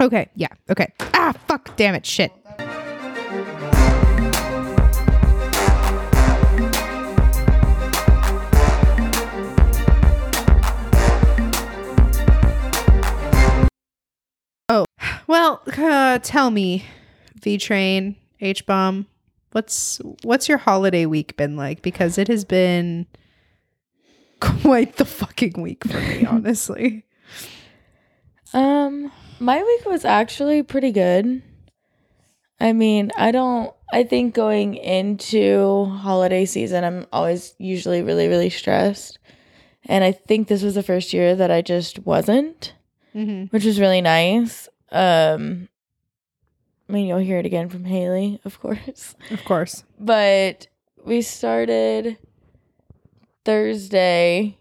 Okay, yeah, okay. Ah, fuck, damn it, shit. Oh, well, uh, tell me, V Train, H Bomb, what's what's your holiday week been like? Because it has been quite the fucking week for me, honestly. Um, my week was actually pretty good. I mean, I don't. I think going into holiday season, I'm always usually really, really stressed, and I think this was the first year that I just wasn't, Mm-hmm. which was really nice. Um, I mean, you'll hear it again from Haley, of course. Of course. but we started Thursday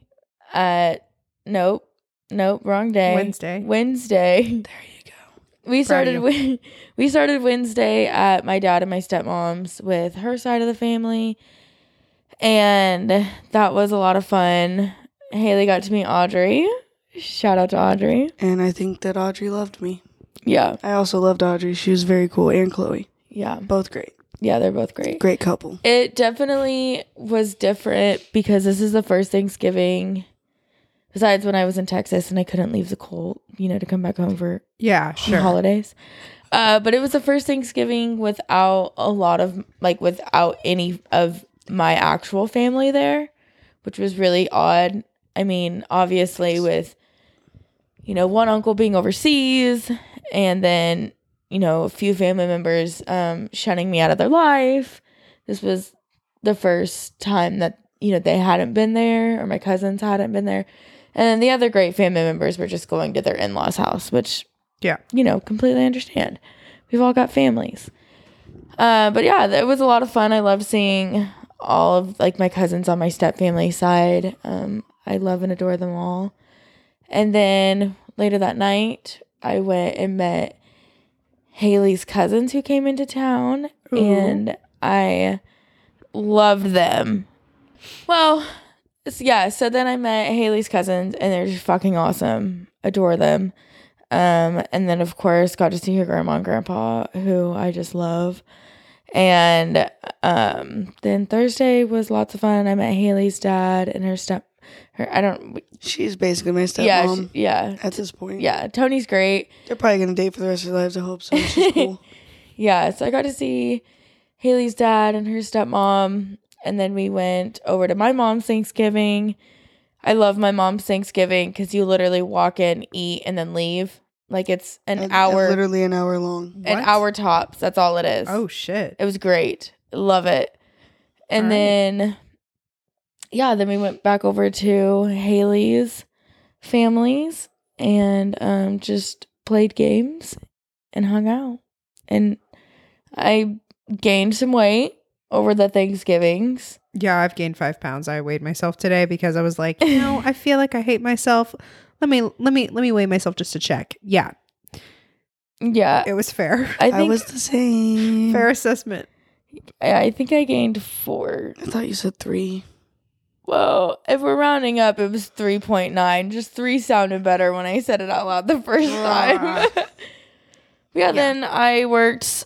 at nope, nope, wrong day. Wednesday. Wednesday. There you go. We started we, we started Wednesday at my dad and my stepmom's with her side of the family. And that was a lot of fun. Haley got to meet Audrey. Shout out to Audrey. And I think that Audrey loved me. Yeah. I also loved Audrey. She was very cool. And Chloe. Yeah. Both great. Yeah, they're both great. Great couple. It definitely was different because this is the first Thanksgiving besides when I was in Texas and I couldn't leave the cold, you know, to come back home for Yeah, the sure. holidays. Uh, but it was the first Thanksgiving without a lot of like without any of my actual family there, which was really odd. I mean, obviously with you know one uncle being overseas and then you know a few family members um, shutting me out of their life. This was the first time that you know they hadn't been there or my cousins hadn't been there, and then the other great family members were just going to their in laws' house, which Yeah. you know, completely understand. We've all got families. Uh, but yeah, it was a lot of fun. I love seeing all of like my cousins on my step family side. Um, I love and adore them all. And then later that night, I went and met Haley's cousins who came into town, Ooh. and I loved them. Well, yeah. So then I met Haley's cousins, and they're just fucking awesome. Adore them. Um, and then of course got to see her grandma and grandpa, who I just love. And um, then Thursday was lots of fun. I met Haley's dad and her step. Her I don't. She's basically my stepmom Yeah, she- yeah, at this point. yeah. Tony's great. They're probably going to date for the rest of their lives. I hope so. She's cool. Yeah, so I got to see Haley's dad and her stepmom, and then we went over to my mom's Thanksgiving. I love my mom's Thanksgiving because you literally walk in, eat, and then leave. Like it's an hour, Literally an hour long. an What? hour tops. That's all it is. Oh shit. It was great. Love it. And right. then, yeah, then we went back over to Haley's families and um, just played games and hung out. And I gained some weight over the Thanksgivings. Yeah, I've gained five pounds. I weighed myself today because I was like, you know, I feel like I hate myself. Let me let me let me weigh myself just to check. Yeah, Yeah, it was fair. I I, was the same. Fair assessment. I I think I gained four. I thought you said three. Well, if we're rounding up, it was 3.9. Just three sounded better when I said it out loud the first time. Ah. yeah, then I worked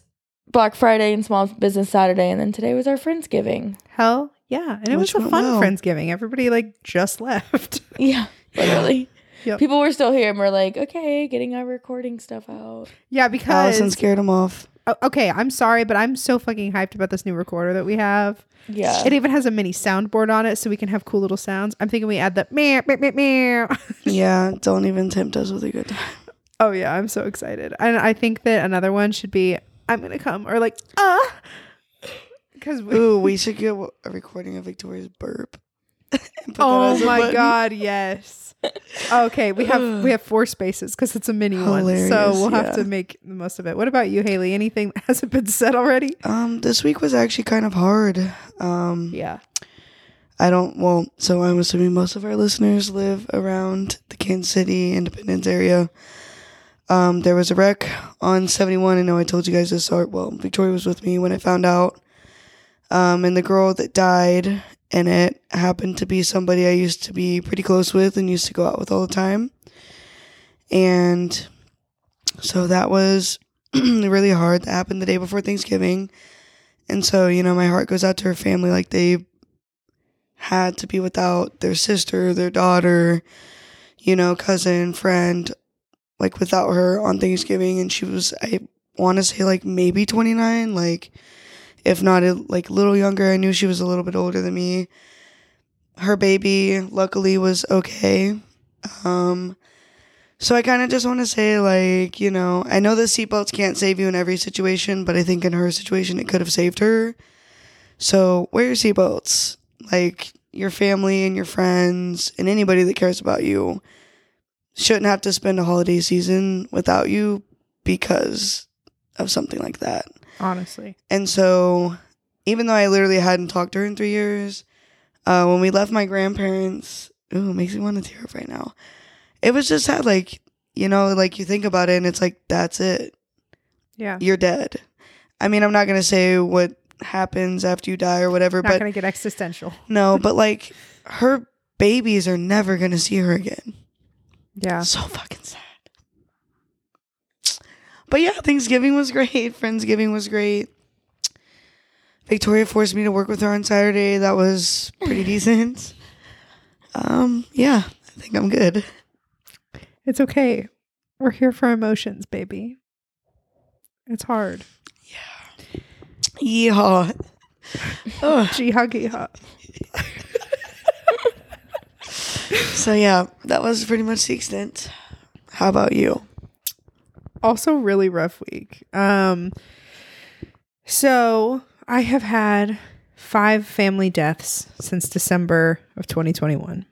Black Friday and Small Business Saturday, and then today was our Friendsgiving. Hell yeah, and it Which was a fun well. friendsgiving. Everybody like just left. Yeah, literally. Yep. People were still here and we're like, okay, getting our recording stuff out. yeah, because Allison scared them off. O- okay, I'm sorry, but I'm so fucking hyped about this new recorder that we have. Yeah. It even has a mini soundboard on it, so we can have cool little sounds. I'm thinking we add the meow meow meow meow. Yeah, don't even tempt us with a good time. Oh yeah, I'm so excited. And I think that another one should be I'm gonna come or like ah because Ooh, we should get a recording of Victoria's burp. And put that oh my button. god yes. Okay, we have we have four spaces because it's a mini one, so we'll have to make the most of it. What about you, Haley? Anything that hasn't been said already? Um, this week was actually kind of hard. Um, yeah. I don't. Well, so I'm assuming most of our listeners live around the Kansas City Independence area. Um, there was a wreck on 71. I know I told you guys this. Or, well, Victoria was with me when I found out. Um, and the girl that died in it happened to be somebody I used to be pretty close with and used to go out with all the time. And So that was really hard. That happened the day before Thanksgiving. And so, you know, my heart goes out to her family. Like they had to be without their sister, their daughter, you know, cousin, friend, like without her on Thanksgiving. And she was, I want to say, like maybe 29, like if not like a little younger. I knew she was a little bit older than me. Her baby, luckily, was okay. Um, so I kind of just want to say, like, you know, I know the seatbelts can't save you in every situation, but I think in her situation, it could have saved her. So wear your seatbelts. Like, your family and your friends and anybody that cares about you shouldn't have to spend a holiday season without you because of something like that. Honestly. And so, even though I literally hadn't talked to her in three years, uh, when we left my grandparents, ooh, it makes me want to tear up right now. It was just sad, like, you know, like you think about it and it's like, that's it. Yeah. You're dead. I mean, I'm not going to say what happens after you die or whatever, Not but gonna get existential. no, but like her babies are never going to see her again. Yeah. So fucking sad. But yeah, Thanksgiving was great. Friendsgiving was great. Victoria forced me to work with her on Saturday. That was pretty decent. Um, yeah, I think I'm good. It's okay. We're here for emotions, baby. It's hard. Yeah. Yeehaw. Gee huggy hug. So yeah, that was pretty much the extent. How about you? also really rough week. Um so I have had five family deaths since December of 2021.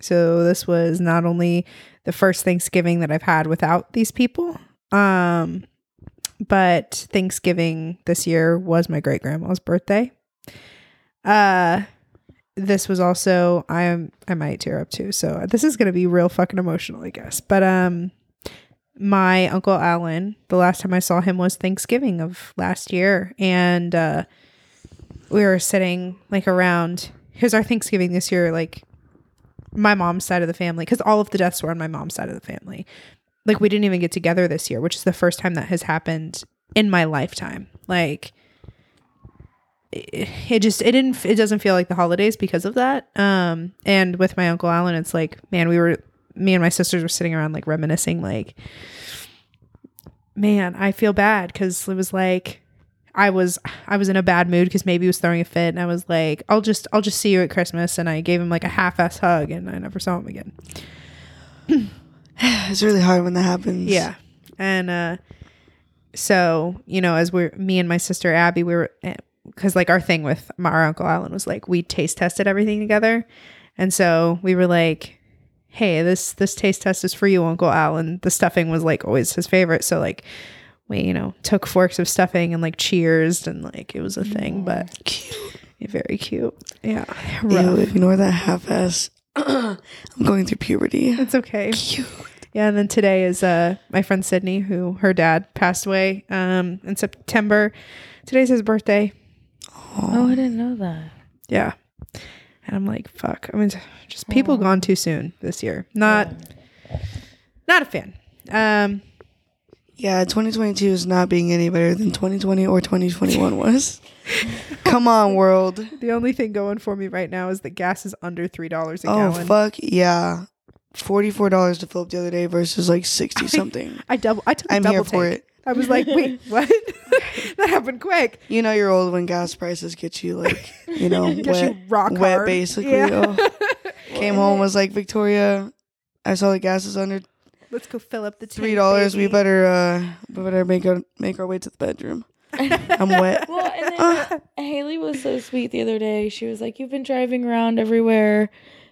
So this was not only the first Thanksgiving that I've had without these people, um but Thanksgiving this year was my great grandma's birthday. Uh this was also I am I might tear up too. So this is to be real fucking emotional, I guess. But um my uncle Alan, the last time I saw him was Thanksgiving of last year and uh we were sitting like around here's our Thanksgiving this year like my mom's side of the family cuz all of the deaths were on my mom's side of the family. Like we didn't even get together this year, which is the first time that has happened in my lifetime. Like it, it just it didn't it doesn't feel like the holidays because of that. Um and with my uncle Alan it's like man, we were me and my sisters were sitting around like reminiscing like man i feel bad because it was like i was i was in a bad mood because maybe he was throwing a fit and i was like i'll just i'll just see you at christmas and i gave him like a half-ass hug and i never saw him again It's really hard when that happens. yeah and uh so you know as we're me and my sister abby we were because like our thing with our uncle alan was like we taste tested everything together and so we were like hey this this taste test is for you uncle alan the stuffing was like always his favorite so like we you know took forks of stuffing and like cheers and like it was a thing but Cute. very cute yeah Ew, ignore that half ass. I'm going through puberty. it's okay Cute. Yeah, and then today is uh my friend Sydney, who her dad passed away um in September. Today's his birthday. Oh, I didn't know that. Yeah. And I'm like, fuck. I mean just people gone too soon this year. Not not a fan. Um Yeah, 2022 is not being any better than 2020 or 2021 was. Come on, world. the only thing going for me right now is that gas is under three dollars a Oh, gallon. fuck yeah. $44 to fill up the other day versus like 60 something. I double I took a I'm double here for take. it. I was like, wait, what? that happened quick. You know you're old when gas prices get you like, you know, Gets wet, you rock wet hard. basically. Yeah. Oh. Came home was like, Victoria, I saw the gas is under Let's go fill up the tank, three dollars. We baby. better uh we better make our make our way to the bedroom. I'm wet. Well, and then Haley was so sweet the other day. She was like, "You've been driving around everywhere,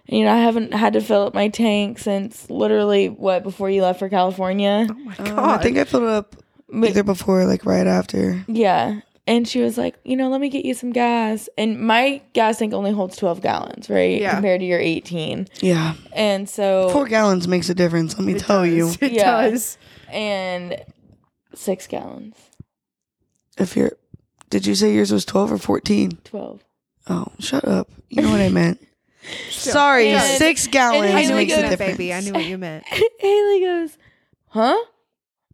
and you know I haven't had to fill up my tank since literally what before you left for California." Oh my Um, god. I think I filled it up But- either before or like right after. yeah, and she was like, "You know, let me get you some gas." And my gas tank only holds twelve gallons, right? Yeah. Compared to your eighteen, Yeah. and so Four gallons makes a difference, let me It tell you. It Yeah. does. and six gallons, If you're did you say yours was twelve or fourteen? twelve. Oh, shut up. You know what I meant. Still. Sorry, And- six gallons I knew what makes you a meant, difference. baby. I knew what you meant. Haley goes, "Huh?"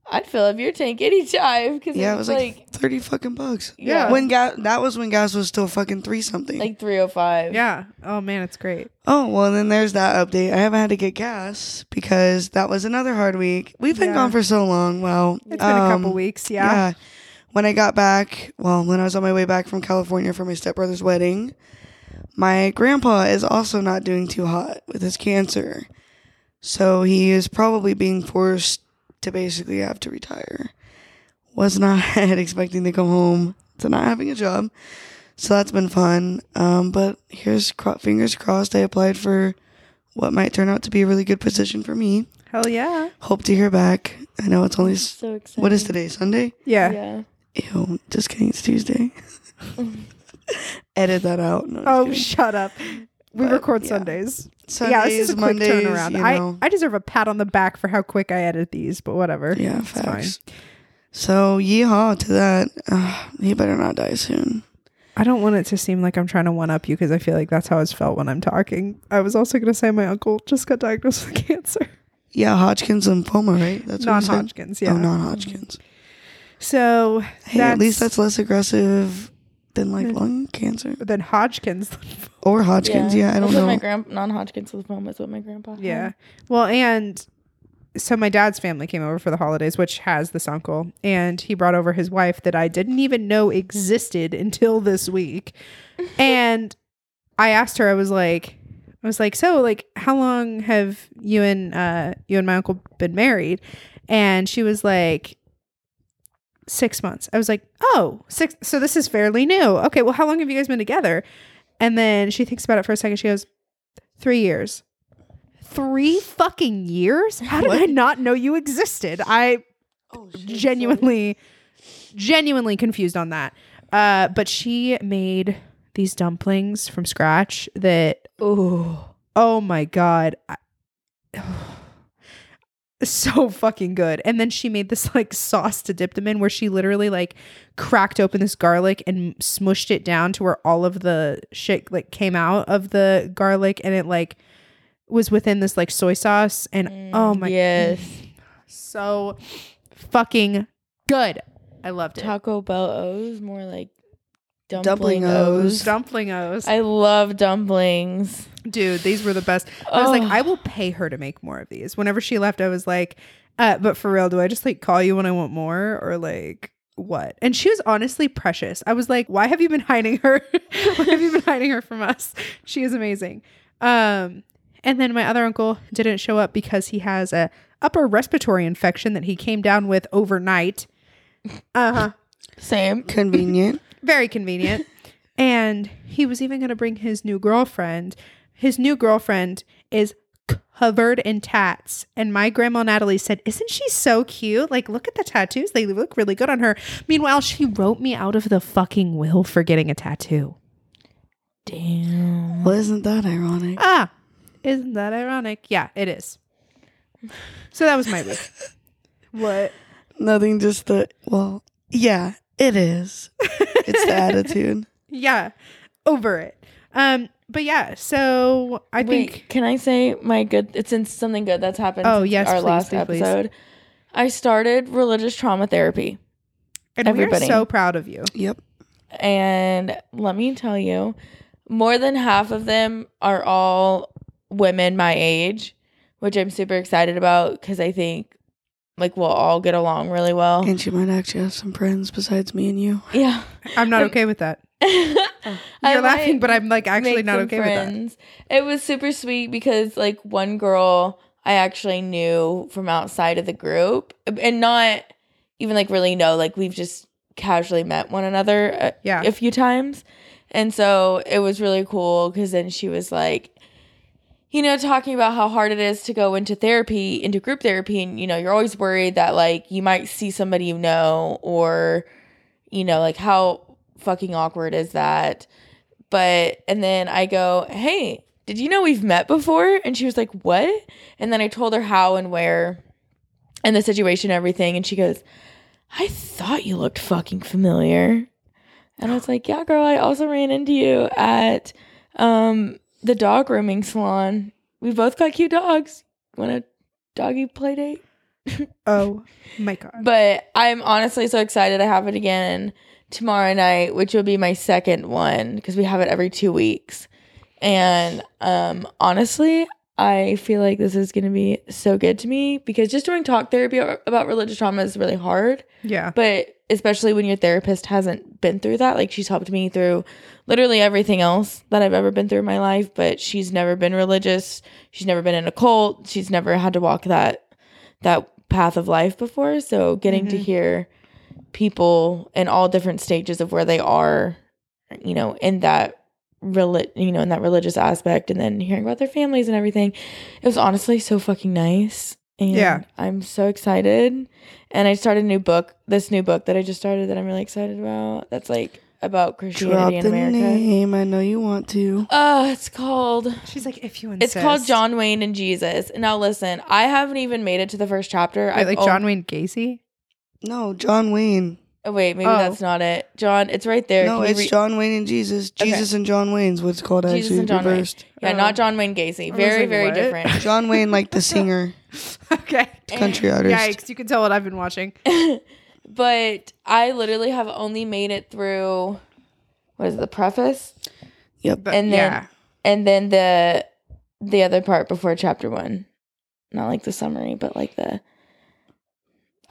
I'd fill up your tank anytime because Yeah, it it was was like like, thirty fucking bucks. yeah, When gas, that was when gas was still fucking three something. like three oh five. Yeah. Oh man, it's great. oh well, then there's that update. I haven't had to get gas because that was another hard week. We've been Yeah. gone for so long. Well, It's been a couple um, weeks. Yeah. Yeah. When I got back, well, when I was on my way back from California for my stepbrother's wedding, my grandpa is also not doing too hot with his cancer. So he is probably being forced to basically have to retire. Was not expecting to come home to not having a job. So that's been fun. Um, but here's cro- fingers crossed I applied for what might turn out to be a really good position for me. Hell yeah. Hope to hear back. I know it's only, So excited. what is today? Sunday? Yeah. Yeah. Ew, just kidding. It's Tuesday. Edit that out. No, Oh, shut up. We But, record yeah. Sundays. kidding. yeah, this is a Sundays, quick Mondays, turnaround. You I, know. I deserve a pat on the back for how quick I edit these, but whatever. yeah, It's fine. So yeehaw to that. Uh, he better not die soon. I don't want it to seem like I'm trying to one up you because I feel like that's how it's felt when I'm talking. I was also going to say my uncle just got diagnosed with cancer. Yeah, Hodgkin's and lymphoma, right? That's what? Non-Hodgkin's, yeah. Oh, non-Hodgkin's. So Hey, at least that's less aggressive than like lung cancer then Hodgkin's. or Hodgkin's. Yeah, I don't That's what know. My grand non-Hodgkin's lymphoma is what my grandpa. had. yeah. Well, and so my dad's family came over for the holidays, which has this uncle, and he brought over his wife that I didn't even know existed until this week. and I asked her, I was like, I was like, so like, how long have you and uh you and my uncle been married? And she was like, six months. I was like, oh, six. So this is fairly new. Okay, well, how long have you guys been together? And then she thinks about it for a second. She goes, three years. Three fucking years? How did I not know you existed? I Oh, genuinely, genuinely confused on that. Uh, but she made these dumplings from scratch that Oh. oh my god I, so fucking good. And then she made this like sauce to dip them in where she literally like cracked open this garlic and smushed it down to where all of the shit like came out of the garlic and it like was within this like soy sauce. And mm, oh my yes. so fucking good. I loved it. Taco Bell oh, O's more like dumpling, Dumpling O's. O's. dumpling O's. I love dumplings. Dude, these were the best. I was like, Oh. I will pay her to make more of these. Whenever she left, I was like, uh, but for real, do I just like call you when I want more or like what? And she was honestly precious. I was like, why have you been hiding her? why have you been hiding her from us? She is amazing. Um, and then my other uncle didn't show up because he has a upper respiratory infection that he came down with overnight. Uh huh. Same. Convenient. Very convenient. and he was even going to bring his new girlfriend. His new girlfriend is covered in tats. And my grandma Natalie said, Isn't she so cute? Like, look at the tattoos. They look really good on her. Meanwhile, she wrote me out of the fucking will for getting a tattoo. Damn. Well, isn't that ironic? Ah, isn't that ironic? Yeah, it is. So that was my week. what? Nothing, just the well. Yeah, it is. It's the attitude. Yeah, over it. Um, but yeah, so I Wait, think can I say my good? It's in something good that's happened. Oh, yes, our please, last please, please. episode. I started religious trauma therapy, and everybody. we're so proud of you. Yep. and let me tell you, more than half of them are all women my age, which I'm super excited about because I think like we'll all get along really well. And she might actually have some friends besides me and you. Yeah, I'm not okay with that. You're laughing, but I'm like actually make not some okay with that. friends. It was super sweet because like one girl I actually knew from outside of the group and not even like really know like we've just casually met one another a, Yeah. a few times. And so it was really cool cuz then she was like you know talking about how hard it is to go into therapy, into group therapy and you know you're always worried that like you might see somebody you know or you know like how fucking awkward is that? But and then I go, "Hey, did you know we've met before?" And she was like, "What?" And then I told her how and where and the situation and everything and she goes, "I thought you looked fucking familiar." And I was like, "Yeah, girl, I also ran into you at um the dog grooming salon. We both got cute dogs. Want a doggy play date?" Oh my god. But I'm honestly so excited to have it again tomorrow night, which will be my second one because we have it every two weeks. And um, honestly, I feel like this is going to be so good to me because just doing talk therapy about religious trauma is really hard. yeah. But especially when your therapist hasn't been through that, like she's helped me through literally everything else that I've ever been through in my life, but she's never been religious. She's never been in a cult. She's never had to walk that that path of life before. So getting to Mhm. hear people in all different stages of where they are, you know, in that reli- you know, in that religious aspect and then hearing about their families and everything. It was honestly so fucking nice. And Yeah. I'm so excited. And I started a new book, this new book that I just started that I'm really excited about. That's like about Christianity Drop Christianity in the America. name. I know you want to. Uh, it's called She's like, if you insist. it's called John Wayne and Jesus. Now listen, I haven't even made it to the first chapter. Wait, I've like o- John Wayne Gacy. No, John Wayne. Oh, wait, maybe Oh. that's not it. John, it's right there. No, Can you it's re- John Wayne and Jesus. Okay. Jesus and John Wayne's what's called Jesus actually and John Wayne. reversed. Yeah, Oh. not John Wayne Gacy. Was Very, like, very what? different. John Wayne, like the singer, okay. country artist. Yikes! You can tell what I've been watching. but I literally have only made it through what is it, the preface Yep. But, And then- yeah. and then the the other part before chapter one. Not like the summary, but like the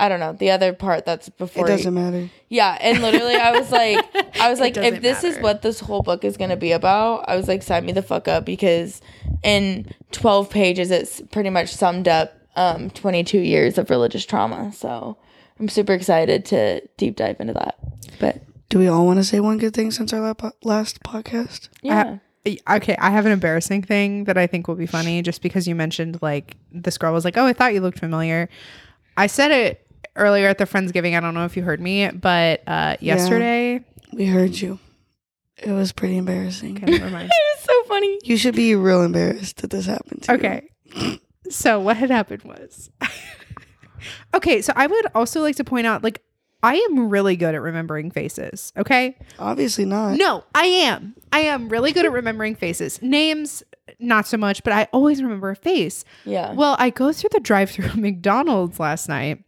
I don't know, the other part that's before. It doesn't matter. Yeah, and literally I was like I was like if doesn't this is what this whole book is going to be about, I was like sign me the fuck up because in 12 pages it's pretty much summed up um 22 years of religious trauma. So I'm super excited to deep dive into that. But Do we all want to say one good thing since our last podcast? yeah. Okay, I have an embarrassing thing that I think will be funny just because you mentioned like this girl was like, "Oh, I thought you looked familiar." I said it earlier at the Friendsgiving. I don't know if you heard me, but uh yesterday, We heard you. It was pretty embarrassing. okay, never mind. It was so funny. You should be real embarrassed that this happened to you. Okay. So what had happened was Okay, so I would also like to point out like I am really good at remembering faces, okay? Obviously not. No, I am. I am really good at remembering faces. Names not so much, but I always remember a face. Yeah. Well, I go through the drive-through McDonald's last night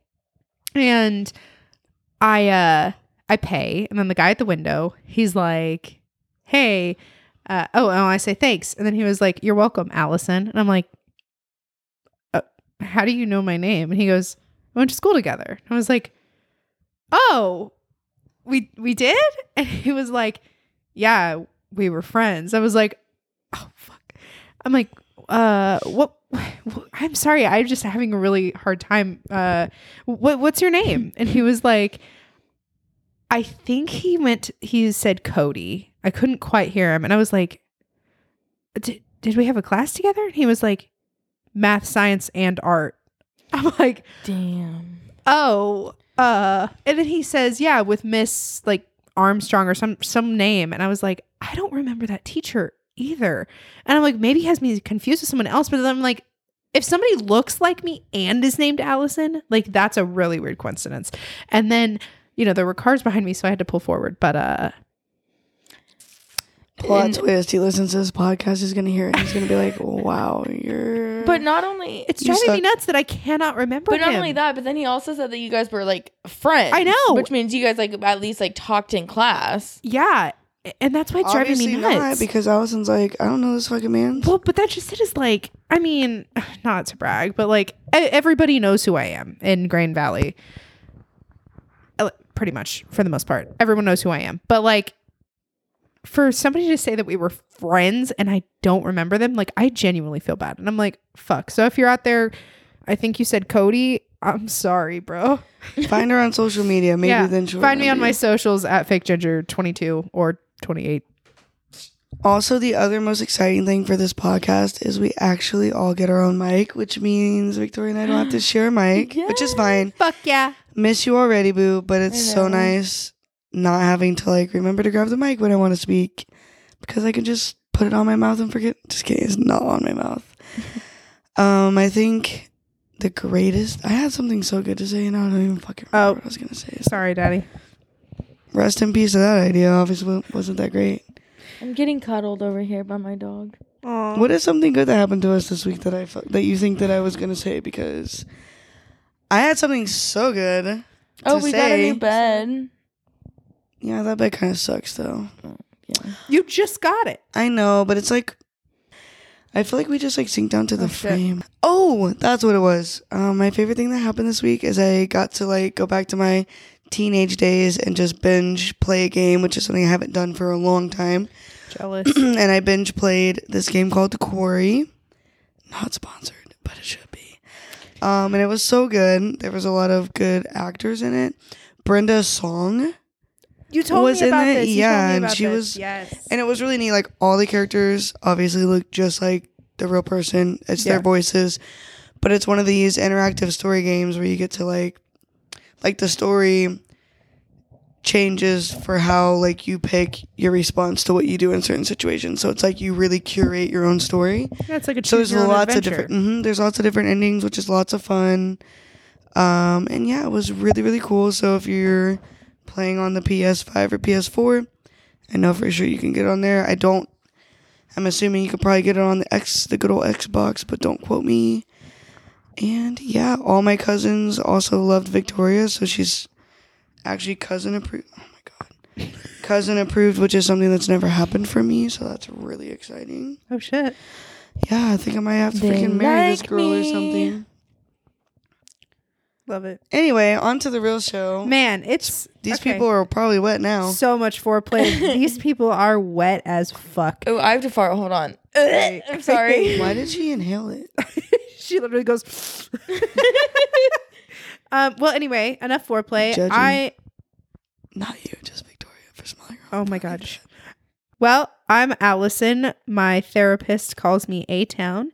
and I uh I pay and then the guy at the window, he's like, "Hey, uh, oh, oh, I say thanks." And then he was like, "You're welcome, Allison." And I'm like, uh, "How do you know my name?" And he goes, "We went to school together." I was like, "Oh, we we did?" And he was like, "Yeah, we were friends." I was like, "Oh fuck." I'm like, "Uh, what I'm sorry, I'm just having a really hard time. Uh, what what's your name?" And he was like, "I think he meant he said Cody. I couldn't quite hear him, and I was like, "Did did we have a class together?" And he was like, "Math, science, and art." I'm like, Damn. "Oh, uh," and then he says, "Yeah, with Miss like Armstrong or some some name," and I was like, "I don't remember that teacher." Either, and I'm like, maybe he has me confused with someone else, but then I'm like, if somebody looks like me and is named Allison, like that's a really weird coincidence. And then, you know, there were cars behind me, so I had to pull forward. But uh Plot And- twist. He listens to this podcast. He's going to hear it. He's going to be like, wow, you're. But not only it's You driving me nuts that I cannot remember. But not him. only that, but then he also said that you guys were like friends. I know. Which means you guys like at least like talked in class. Yeah. And that's why it's driving Obviously me nuts. not, because Allison's like, I don't know this fucking man. well, but that just it is like, I mean, not to brag, but like e- everybody knows who I am in Grain Valley. Uh, Pretty much for the most part. Everyone knows who I am. But like for somebody to say that we were friends and I don't remember them, like I genuinely feel bad. And I'm like, fuck. So if you're out there, I think you said Cody. I'm sorry, bro. Find her on social media. Maybe yeah. then she'll find me on remember my you. socials at fake ginger 22 or 28. Also, the other most exciting thing for this podcast is we actually all get our own mic, which means Victoria and I don't have to share a mic, which is fine. Fuck yeah. Miss you already, boo, but it's so nice not having to like remember to grab the mic when I want to speak because I can just put it on my mouth and forget. Just kidding, it's not on my mouth. um, I think the greatest. I had something so good to say, and I don't even fucking remember Oh. what I was gonna say. Sorry, daddy. Rest in peace to that idea. Obviously, wasn't that great. I'm getting cuddled over here by my dog. What is something good that happened to us this week that I fu- that you think that I was gonna say because I had something so good. Oh, to we got a new bed. Yeah, that bed kind of sucks though. Yeah. You just got it. I know, but it's like I feel like we just like sink down to the Oh, shit. frame. Oh, that's what it was. Um, my favorite thing that happened this week is I got to like go back to my teenage days and just binge play a game, which is something I haven't done for a long time. Jealous. and I binge played this game called The Quarry. Not sponsored, but it should be. Um, and it was so good. There was a lot of good actors in it. Brenda Song. You told Was me in about it? this. You Yeah, and she this. was- yes. And it was really neat. Like all the characters obviously look just like the real person. It's Yeah. their voices. But it's one of these interactive story games where you get to like like the story changes for how like you pick your response to what you do in certain situations. So it's like you really curate your own story. yeah, it's like a So there's lots adventure. of different hmm there's lots of different endings, which is lots of fun. Um and yeah, it was really, really cool. So if you're playing on the PS5 or PS4, I know for sure you can get on there. I don't I'm assuming you could probably get it on the X the good old Xbox, but don't quote me. And yeah, all my cousins also loved Victoria, so she's actually cousin approved. Oh my god. cousin approved, which is something that's never happened for me, so that's really exciting. Oh shit. Yeah, I think I might have to They freaking marry this like girl or something. Love it. Anyway, on to the real show. Man, it's These okay. people are probably wet now. so much foreplay. These people are wet as fuck. Oh, I have to fart. Hold on. Wait. I'm sorry. Why did she inhale it? she literally goes. um. Well, anyway, enough foreplay. Judging. I. Not you, just Victoria for smiling. Oh my gosh. Well, I'm Allison. My therapist calls me A Town.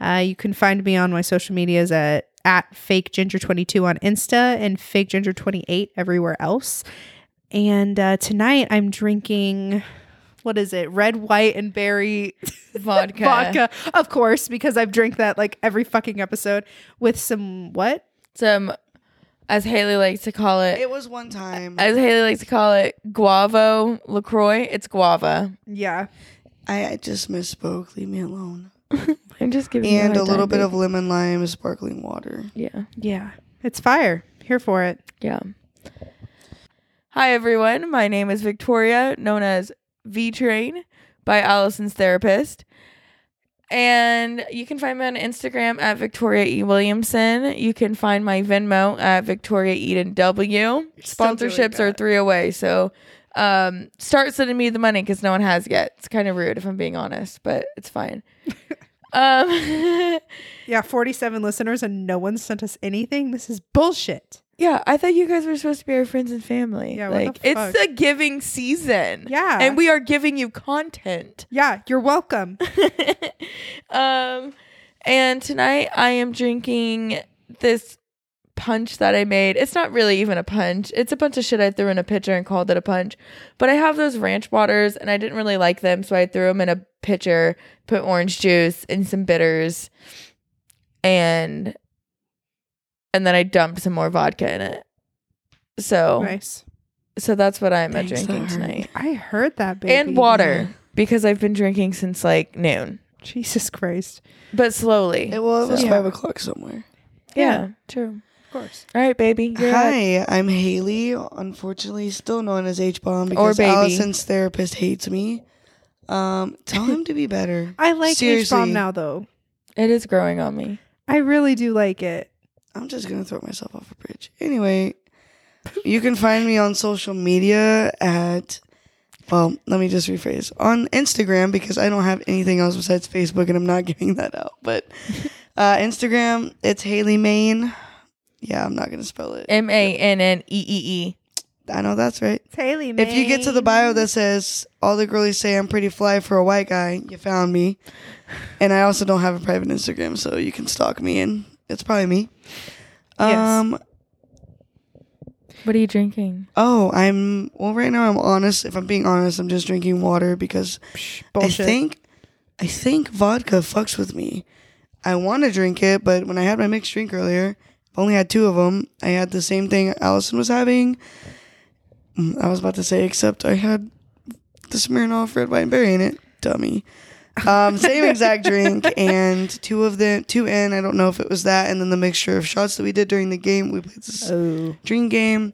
Uh, you can find me on my social medias at at fake ginger 22 on Insta and fake ginger 28 everywhere else. And uh, tonight I'm drinking. What is it? Red, white, and berry Vodka. vodka, of course, because I've drank that like every fucking episode with some what? Some, as Haley likes to call it, It was one time. as Haley likes to call it, guavo Lacroix. It's guava. Yeah, I, I just misspoke. Leave me alone. I'm just giving. you And a hard little bit babe. of lemon lime sparkling water. yeah, yeah, it's fire. Here for it. yeah. Hi everyone. My name is Victoria, known as V Train by Allison's therapist. And you can find me on Instagram at Victoria E. Williamson. You can find my Venmo at Victoria Eden W. Sponsorships are three away. So um, start sending me the money because no one has yet. It's kind of rude if I'm being honest, but it's fine. um, Yeah, 47 listeners and no one sent us anything. This is bullshit. Yeah, I thought you guys were supposed to be our friends and family. Yeah, what the like it's the giving season. Yeah. and we are giving you content. Yeah, you're welcome. um, and tonight I am drinking this punch that I made. It's not really even a punch. It's a bunch of shit I threw in a pitcher and called it a punch. But I have those ranch waters and I didn't really like them, so I threw them in a pitcher, put orange juice and some bitters, and and then I dumped some more vodka in it. So Nice. so that's what I'm Thanks, drinking that hurt. tonight. I heard that, baby. And water because I've been drinking since like noon, Jesus Christ. but slowly. It, well, it was So- five o'clock somewhere. Yeah, true. Of course. All right, baby. You're up. Hi, I'm Haley. Unfortunately, still known as H bomb because baby. Allison's therapist hates me. Um, tell him to be better. I like H bomb now, though. It is growing on me. I really do like it. I'm just gonna throw myself off a bridge. Anyway, you can find me on social media at well, let me just rephrase. On Instagram because I don't have anything else besides Facebook and I'm not giving that out. But uh Instagram, it's Haley Main. Yeah, I'm not gonna spell it. M A N N E E E. I know that's right. It's Haley, If you get to the bio that says all the girlies say I'm pretty fly for a white guy, you found me. And I also don't have a private Instagram, so you can stalk me and it's probably me. Yes. Um What are you drinking? Oh, I'm well right now I'm honest. If I'm being honest, I'm just drinking water because bullshit. I think I think vodka fucks with me. I want to drink it, but when I had my mixed drink earlier, I only had two of them. I had the same thing Allison was having. Mm, I was about to say, except I had the Smirnoff red, white, and berry in it. Dummy. Um, same exact drink, and two of the two in. I don't know if it was that, and then the mixture of shots that we did during the game. We played this Oh. drink game,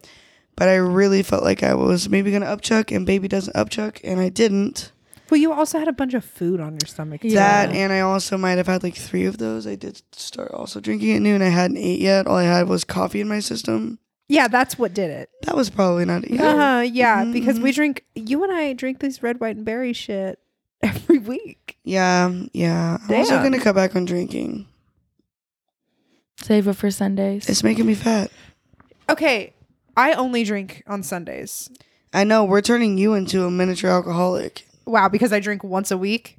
but I really felt like I was maybe gonna upchuck, and baby doesn't upchuck, and I didn't. Well, you also had a bunch of food on your stomach. too. Yeah. That, and I also might have had like three of those. I did start also drinking at noon. I hadn't ate yet. All I had was coffee in my system. Yeah, that's what did it. That was probably not it. Uh huh. Yeah, Mhm, because we mhm. drink. You and I drink this red, white, and berry shit every week. Yeah, yeah. I'm also gonna cut back on drinking. Save it for Sundays. It's making me fat. Okay, I only drink on Sundays. I know we're turning you into a miniature alcoholic. Wow, because I drink once a week.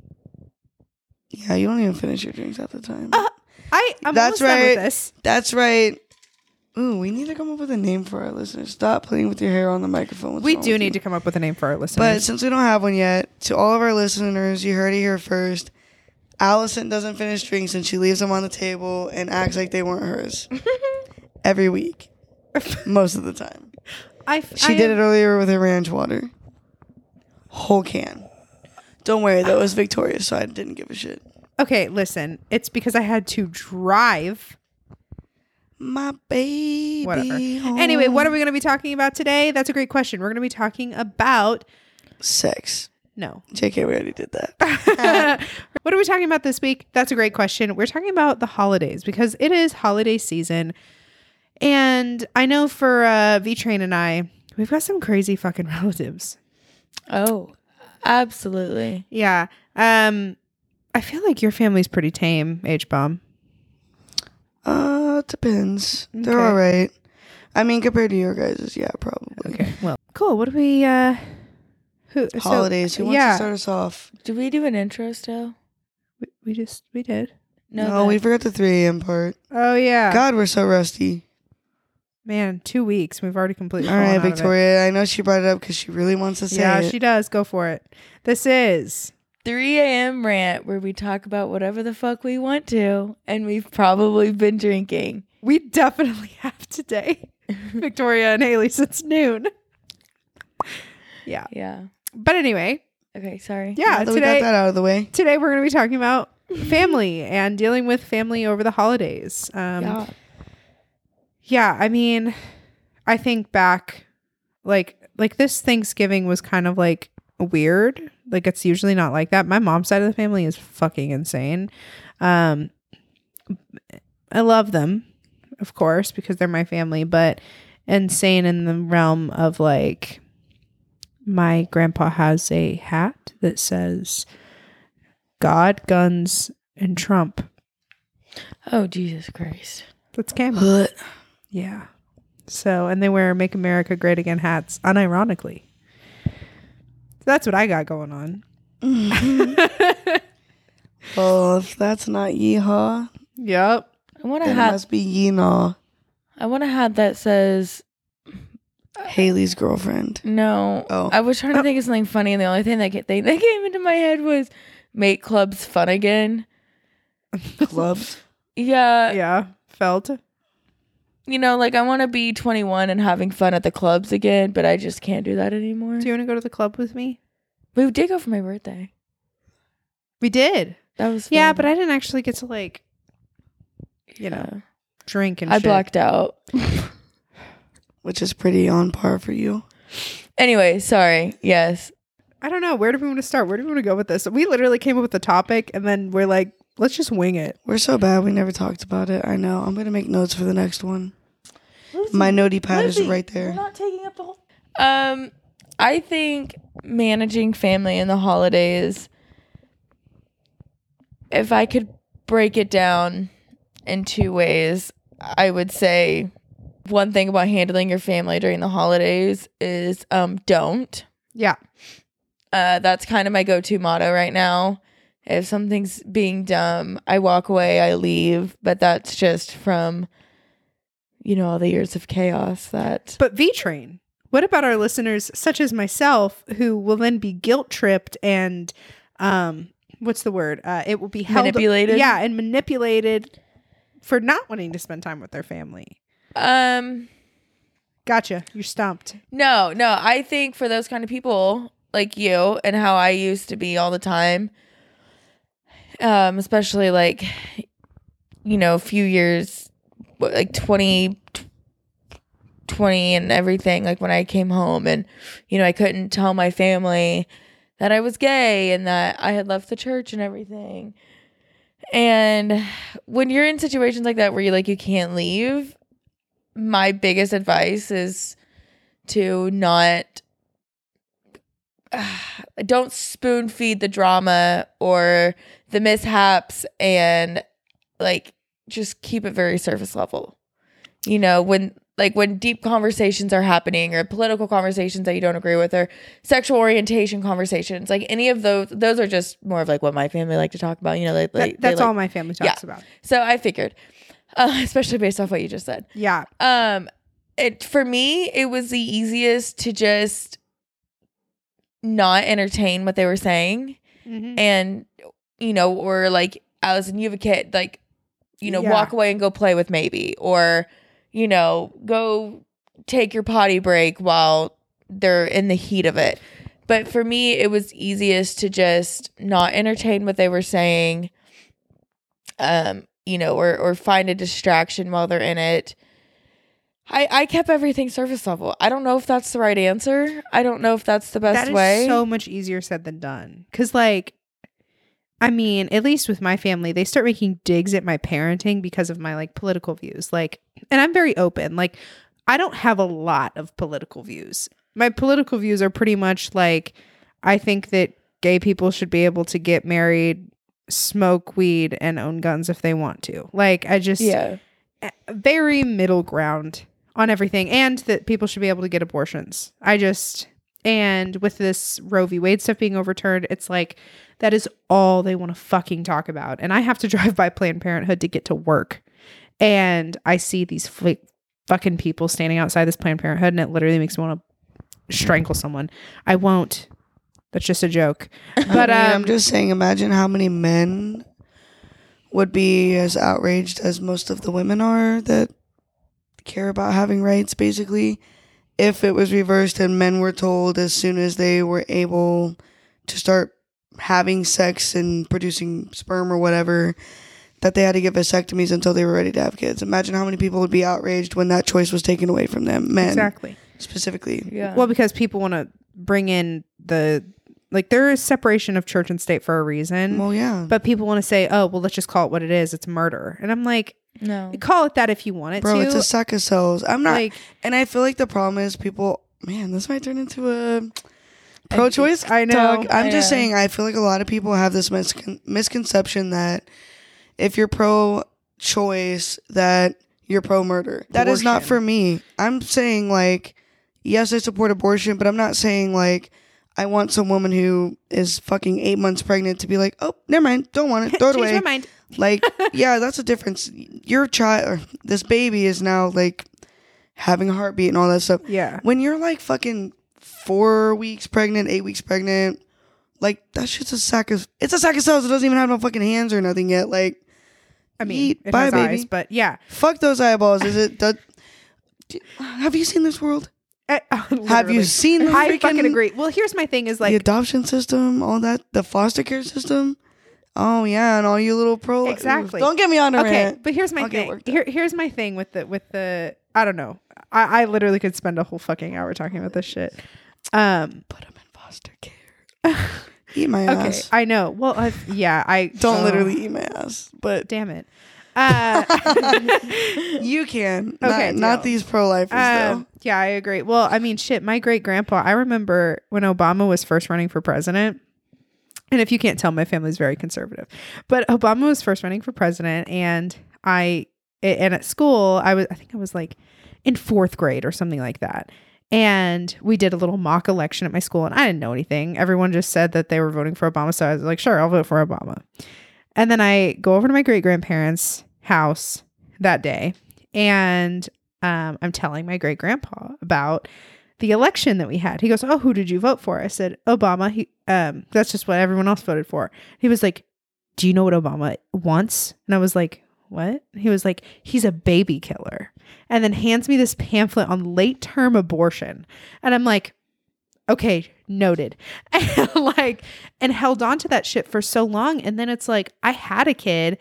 Yeah, you don't even finish your drinks at the time. Uh, I I'm That's almost done with right. this. That's right. Ooh, we need to come up with a name for our listeners. Stop playing with your hair on the microphone. What's we wrong do with need you? to come up with a name for our listeners. But since we don't have one yet, to all of our listeners, you heard it here first. Allison doesn't finish drinks and she leaves them on the table and acts like they weren't hers every week, most of the time. I She did it earlier with her ranch water, whole can. Don't worry, though, it was Victoria, so I didn't give a shit. Okay, listen. It's because I had to drive. My baby. Whatever. home. Anyway, what are we going to be talking about today? That's a great question. We're going to be talking about Sex. no. JK, we already did that. what are we talking about this week? That's a great question. We're talking about the holidays because it is holiday season. And I know for uh, V Train and I, we've got some crazy fucking relatives. oh, absolutely. Yeah. Um, I feel like your family's pretty tame, H bomb. Uh, it depends. They're Okay. all right. I mean, compared to your guys', yeah, probably. Okay. Well, cool. What do we? uh Who? so- Holidays. Who wants yeah. to start us off? Did we do an intro still? we, we just we did. No, that- we forgot the 3 a.m. part. Oh yeah. God, we're so rusty. Man, two weeks. We've already completely. All fallen right, out of it. Victoria. I know she brought it up because she really wants to say Yeah, it. she does. Go for it. This is 3 a.m. rant where we talk about whatever the fuck we want to, and we've probably been drinking. we definitely have today. Victoria and Haley since noon. Yeah. Yeah. But anyway, Okay, sorry. yeah, Now that we got that out of the way. today we're going to be talking about family and dealing with family over the holidays. Um yeah. yeah, I mean, I think back like like this Thanksgiving was kind of like weird. Like it's usually not like that. My mom's side of the family is fucking insane. Um I love them, of course, because they're my family, but insane in the realm of like my grandpa has a hat that says God, guns, and Trump. Oh, Jesus Christ. That's. But Yeah. So, and they wear Make America Great Again hats, unironically. So that's what I got going on. well, mm-hmm. oh, if that's not yeehaw, Yep. I want a then it hat. must be yeenaw. I want a hat that says uh, Haley's girlfriend. no. Oh. I was trying to oh. think of something funny, and the only thing that, ca- thing that came into my head was make clubs fun again. Clubs. Yeah, yeah. Felt. You know, like I want to be 21 and having fun at the clubs again, but I just can't do that anymore. Do you want to go to the club with me? We did go for my birthday. We did. That was Yeah, but I didn't actually get to like you know, Yeah. drink and I shit. blacked out. which is pretty on par for you. anyway, sorry. Yes. I don't know. Where do we want to start? Where do we want to go with this? We literally came up with the topic and then we're like, let's just wing it. We're so bad. We never talked about it. I know. I'm gonna make notes for the next one. My notey pad is Lizzie, right there. We're not taking up the whole. Um, I think managing family in the holidays. If I could break it down in two ways, I would say one thing about handling your family during the holidays is um don't. Yeah. Uh, that's kind of my go-to motto right now. If something's being dumb, I walk away, I leave. But that's just from, you know, all the years of chaos that But V Train, what about our listeners, such as myself, who will then be guilt tripped and, um, what's the word? Uh, it will be held, Manipulated? Yeah, and manipulated for not wanting to spend time with their family. Um, Gotcha. You're stumped. no, no. I think for those kind of people like you and how I used to be all the time, um, especially like, you know, a few years, like 20, 20 and everything. Like when I came home and, you know, I couldn't tell my family that I was gay and that I had left the church and everything. And when you're in situations like that where you like you can't leave, my biggest advice is to not don't spoon feed the drama or the mishaps and like just keep it very surface level. You know, when like when deep conversations are happening or political conversations that you don't agree with or sexual orientation conversations, like any of those those are just more of like what my family like to talk about, you know, like, That- like that's like- all my family talks about. So I figured uh, especially based off what you just said. Yeah. Um, it for me, it was the easiest to just not entertain what they were saying, Mhm. and you know, or like Allison, you have a kid, like you know, Yeah. walk away and go play with maybe, or you know, go take your potty break while they're in the heat of it. But for me, it was easiest to just not entertain what they were saying, um, you know, or or find a distraction while they're in it. I I kept everything surface level. I don't know if that's the right answer. I don't know if that's the best That is way. so much easier said than done. Cause like, I mean, at least with my family, they start making digs at my parenting because of my like political views. Like, and I'm very open. Like, I don't have a lot of political views. My political views are pretty much like, I think that gay people should be able to get married, smoke weed, and own guns if they want to. Like, I just yeah. Eh, very middle ground on everything and that people should be able to get abortions. I just and with this Roe v. Wade stuff being overturned, it's like that is all they want to fucking talk about. And I have to drive by Planned Parenthood to get to work. And I see these fl- fucking people standing outside this Planned Parenthood and it literally makes me want to strangle someone. I won't. That's just a joke. But I mean, um, I'm just saying, imagine how many men would be as outraged as most of the women are that care about having rights, basically. If it was reversed and men were told as soon as they were able to start having sex and producing sperm or whatever, that they had to get vasectomies until they were ready to have kids. Imagine how many people would be outraged when that choice was taken away from them, men exactly. specifically. Yeah. Well, because people want to bring in the like there is separation of church and state for a reason. Well, yeah. but people want to say, "Oh, well, let's just call it what it is. It's murder." And I'm like, no. call it that if you want it Bro, to. it's a sack of cells. I'm not like And I feel like the problem is people, man, this might turn into a pro choice I know, talk. I'm I just know. saying, I feel like a lot of people have this miscon- misconception that if you're pro choice, that you're pro murder. That is not for me. I'm saying, like, yes, I support abortion, but I'm not saying, like, I want some woman who is fucking eight months pregnant to be like, oh, never mind, don't want it, throw it change away. my mind. Like, yeah, that's a difference. Your child, this baby is now like having a heartbeat and all that stuff. Yeah, When you're like fucking four weeks pregnant, eight weeks pregnant, like that shit's a sack of. It's a sack of cells. It doesn't even have no fucking hands or nothing yet. Like, I mean, Eat. it Bye, baby. eyes, but yeah. fuck those eyeballs. Is it? That, D- have you seen this world? Eh, I- Have you seen the I freaking fucking agree. Well, here's my thing: is like the adoption system, all that, the foster care system? Oh yeah, and all you little pro. Exactly. Don't get me on a okay, rant. but here's my I'll thing. Here, here's my thing with the with the. I don't know. I, I literally could spend a whole fucking hour talking about this shit. Um. Put them in foster care. Eat my Okay, ass. I know. Well, i yeah, I Don't oh, literally eat my ass, but Damn it. Uh, you can. Okay, not, not these pro lifers Um, though. yeah, I agree. Well, I mean, shit, my great grandpa, I remember when Obama was first running for president. And if you can't tell, my family's very conservative. But Obama was first running for president, and I, and at school, I was, I think I was like in fourth grade or something like that. And we did a little mock election at my school, and I didn't know anything. Everyone just said that they were voting for Obama. So I was like, sure, I'll vote for Obama. And then I go over to my great grandparents' house that day, and um, I'm telling my great grandpa about the election that we had. He goes, "Oh, who did you vote for?" I said, "Obama." He, um, that's just what everyone else voted for. He was like, "Do you know what Obama wants?" And I was like, "What?" He was like, "He's a baby killer," and then hands me this pamphlet on late term abortion, and I'm like, okay, noted. And like, and held on to that shit for so long. And then it's like, I had a kid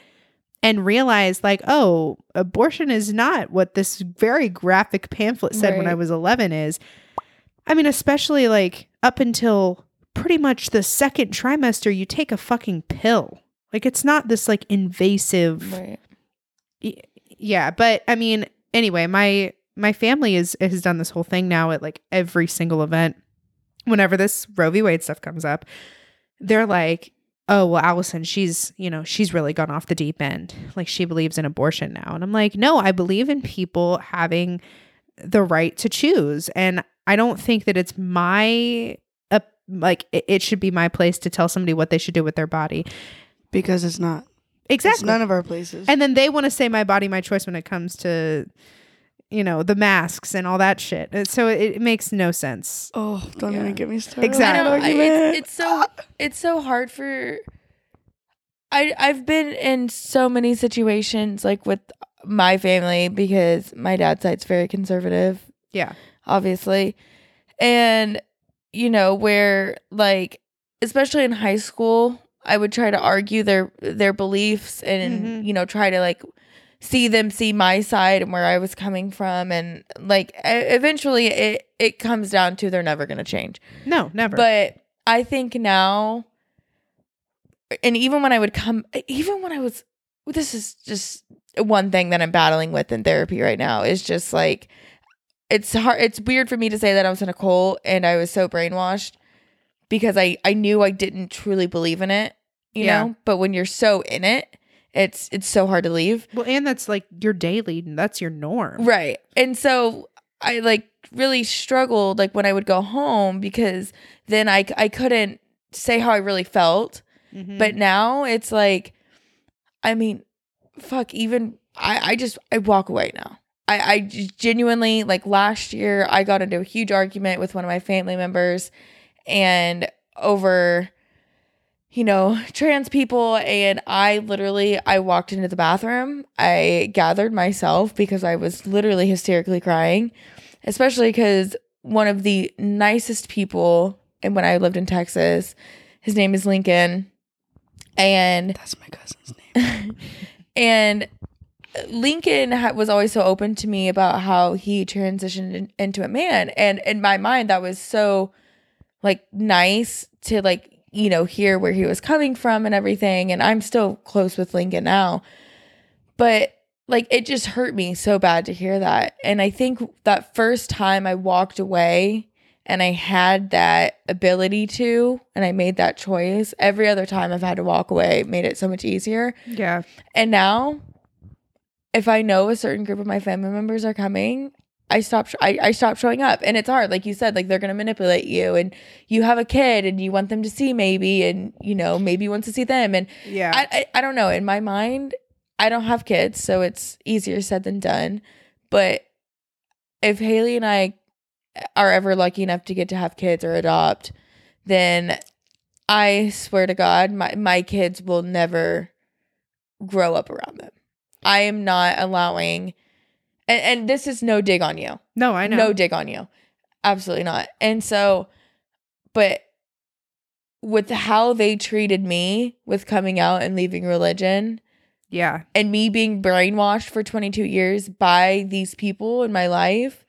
and realized, like, oh, abortion is not what this very graphic pamphlet said when I was 11 is. I mean, especially like up until pretty much the second trimester, you take a fucking pill. Like, it's not this like invasive Right. Y- yeah but i mean anyway my my family is has done this whole thing now at like every single event whenever this roe v wade stuff comes up they're like oh well allison she's you know she's really gone off the deep end like she believes in abortion now and i'm like no i believe in people having the right to choose and i don't think that it's my uh, like it, it should be my place to tell somebody what they should do with their body because it's not. exactly It's none of our places. and then they want to say my body, my choice when it comes to, you know, the masks and all that shit. So it, it makes no sense. oh, don't Yeah. even get me started. Exactly. Know, I- it's, it's so it's so hard for I I've been in so many situations like with my family because my dad's side's very conservative, Yeah. obviously. And you know, where like especially in high school, I would try to argue their their beliefs and Mhm. you know, try to like see them see my side and where I was coming from and like eventually it it comes down to they're never going to change. No, never. But I think now, and even when I would come, even when I was, this is just one thing that I'm battling with in therapy right now is just like, it's hard. It's weird for me to say that I was in a cult and I was so brainwashed because I, I knew I didn't truly believe in it, you Yeah. know, but when you're so in it, it's, it's so hard to leave. well, and that's like your daily, and that's your norm. Right. And so I like really struggled like when I would go home because then I I couldn't say how I really felt. Mhm. But now it's like I mean, fuck, even I I just I walk away now. I I genuinely like last year I got into a huge argument with one of my family members and over you know trans people and i literally i walked into the bathroom i gathered myself because i was literally hysterically crying especially because one of the nicest people and when i lived in texas his name is lincoln and That's my cousin's name. and Lincoln was always so open to me about how he transitioned in- into a man, and in my mind, that was so like nice to like you know hear where he was coming from and everything. And I'm still close with Lincoln now, but like it just hurt me so bad to hear that. And I think that first time I walked away and I had that ability to, and I made that choice. Every other time I've had to walk away made it so much easier. yeah. And now, if I know a certain group of my family members are coming, I stop. Sh- I, I stop showing up, and it's hard. Like you said, like they're gonna manipulate you, and you have a kid, and you want them to see maybe, and you know maybe you want to see them, and Yeah. I, I I don't know. In my mind, I don't have kids, so it's easier said than done. But if Haley and I are ever lucky enough to get to have kids or adopt, then I swear to God, my my kids will never grow up around them. I am not allowing, and, and this is no dig on you. no, I know. No dig on you. Absolutely not. And so, but with how they treated me with coming out and leaving religion yeah. and me being brainwashed for 22 years by these people in my life,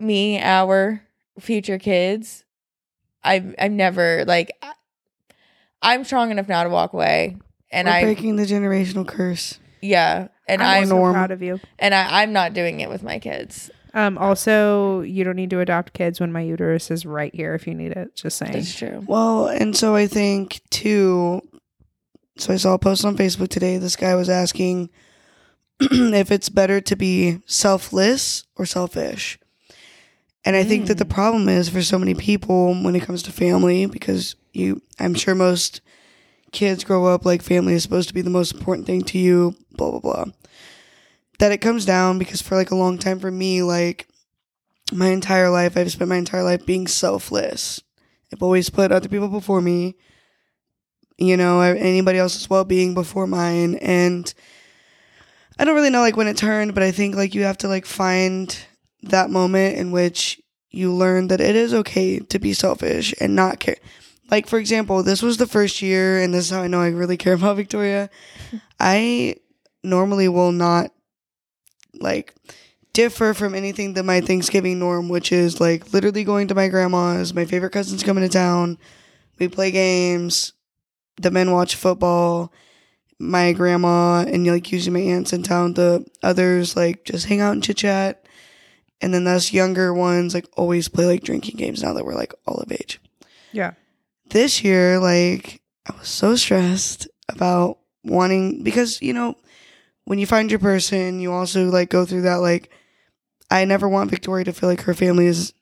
me, our future kids, I've, I've never, like, I- I'm strong enough now to walk away. And We're I, breaking the generational curse. yeah. And I'm I'm, so proud of you. and I, I'm not doing it with my kids. Um, also, you don't need to adopt kids when my uterus is right here if you need it. Just saying. That's true. Well, and so I think too. So I saw a post on Facebook today. This guy was asking if it's better to be selfless or selfish. And I think that the mm. problem is for so many people when it comes to family, because you, I'm sure most kids grow up like family is supposed to be the most important thing to you, blah, blah, blah. That it comes down because for like a long time for me, like my entire life, I've spent my entire life being selfless. I've always put other people before me, you know, anybody else's well being before mine. And I don't really know like when it turned, but I think like you have to like find that moment in which you learn that it is okay to be selfish and not care. Like for example, this was the first year, and this is how I know I really care about Victoria. I normally will not like differ from anything that my Thanksgiving norm, which is like literally going to my grandma's. My favorite cousin's coming to town. We play games. The men watch football. My grandma and like usually my aunts in town. The others like just hang out and chit chat. And then us younger ones like always play like drinking games now that we're like all of age. Yeah. This year, like I was so stressed about wanting because you know when you find your person, you also like go through that like I never want Victoria to feel like her family is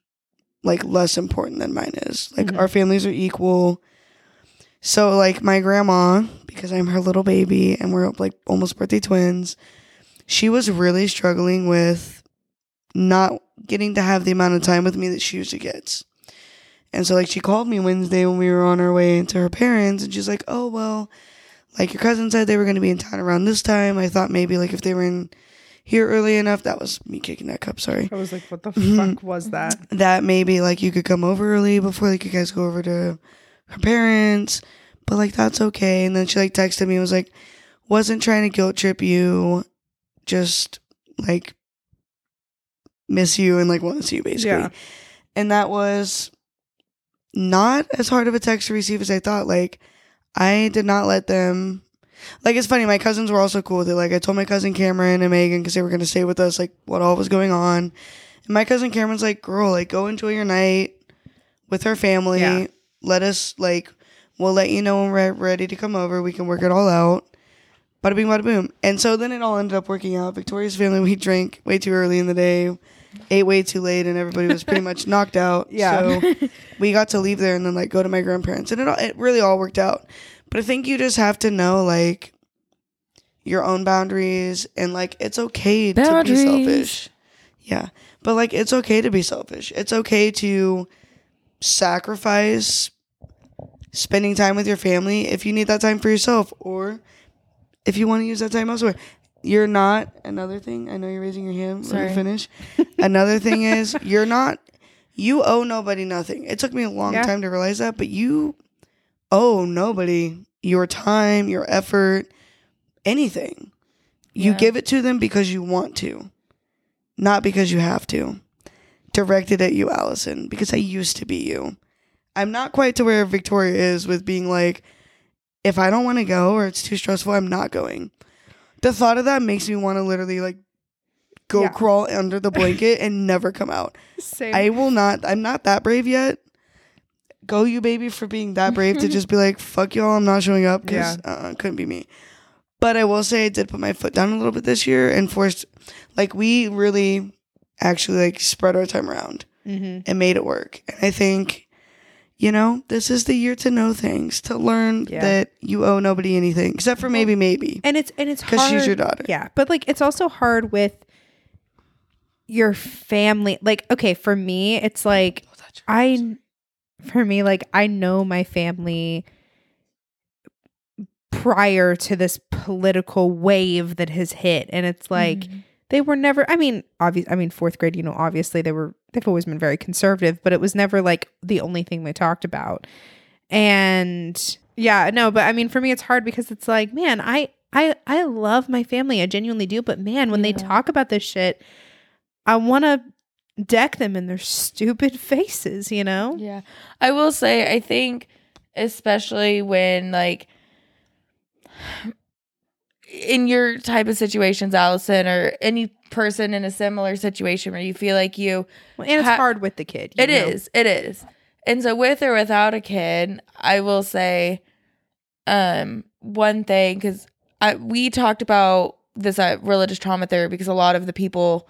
like less important than mine is. Like Mhm. our families are equal. So like my grandma, because I'm her little baby and we're like almost birthday twins, she was really struggling with not getting to have the amount of time with me that she usually gets. And so like she called me Wednesday when we were on our way to her parents and she's like, "Oh, well, like your cousin said they were going to be in town around this time. I thought maybe like if they were in here early enough, that was me kicking that cup, sorry. I was like, what the Mhm. fuck was that? That maybe like you could come over early before like you guys go over to her parents, but like that's okay." And then she like texted me and was like, "Wasn't trying to guilt trip you, just like miss you and like want to see you basically." Yeah. And that was not as hard of a text to receive as I thought. Like, I did not let them. Like, it's funny. My cousins were also cool with it. Like, I told my cousin Cameron and Megan because they were going to stay with us, like, what all was going on. And my cousin Cameron's like, girl, like, go enjoy your night with her family. Yeah. Let us, like, we'll let you know when we're ready to come over. We can work it all out. Bada bing, bada boom. And so then it all ended up working out. Victoria's family, we drank way too early in the day, ate way too late, and everybody was pretty much knocked out. Yeah. So we got to leave there and then like go to my grandparents, and it all, it really all worked out. But I think you just have to know like your own boundaries and like it's okay to be selfish. Yeah. But like it's okay to be selfish. It's okay to sacrifice spending time with your family if you need that time for yourself or if you want to use that time elsewhere. You're not another thing. I know you're raising your hand. Let Sorry. me finish. another thing is you're not you owe nobody nothing. It took me a long Yeah. time to realize that, but you owe nobody your time, your effort, anything. You Yeah. give it to them because you want to, not because you have to. Directed at you, Allison, because I used to be you. I'm not quite to where Victoria is with being like, if I don't want to go or it's too stressful, I'm not going. The thought of that makes me want to literally like go Yeah. crawl under the blanket and never come out. Same. I will not. I'm not that brave yet. Go you baby for being that brave to just be like fuck y'all. I'm not showing up because uh, it couldn't be me. But I will say I did put my foot down a little bit this year and forced like we really actually like spread our time around Mhm. and made it work. And I think you know this is the year to know things to learn Yeah. that you owe nobody anything except for maybe maybe And it's and it's because she's your daughter. Yeah, but like it's also hard with your family. Like, okay, for me, it's like I, for me, like I know my family prior to this political wave that has hit, and it's like Mm-hmm. they were never. I mean, obvious. I mean, fourth grade. You know, obviously they were. They've always been very conservative, but it was never like the only thing they talked about. And yeah, no, but I mean, for me, it's hard because it's like, man, I I I love my family. I genuinely do. But man, when they talk about this shit, I want to deck them in their stupid faces. You know? Yeah. I will say, I think, especially when, like, in your type of situations, Allison, or any person in a similar situation where you feel like you, Well, and it's Ha- hard with the kid. it is, know? it is. And so, with or without a kid, I will say, um, one thing because we talked about this at religious trauma therapy because a lot of the people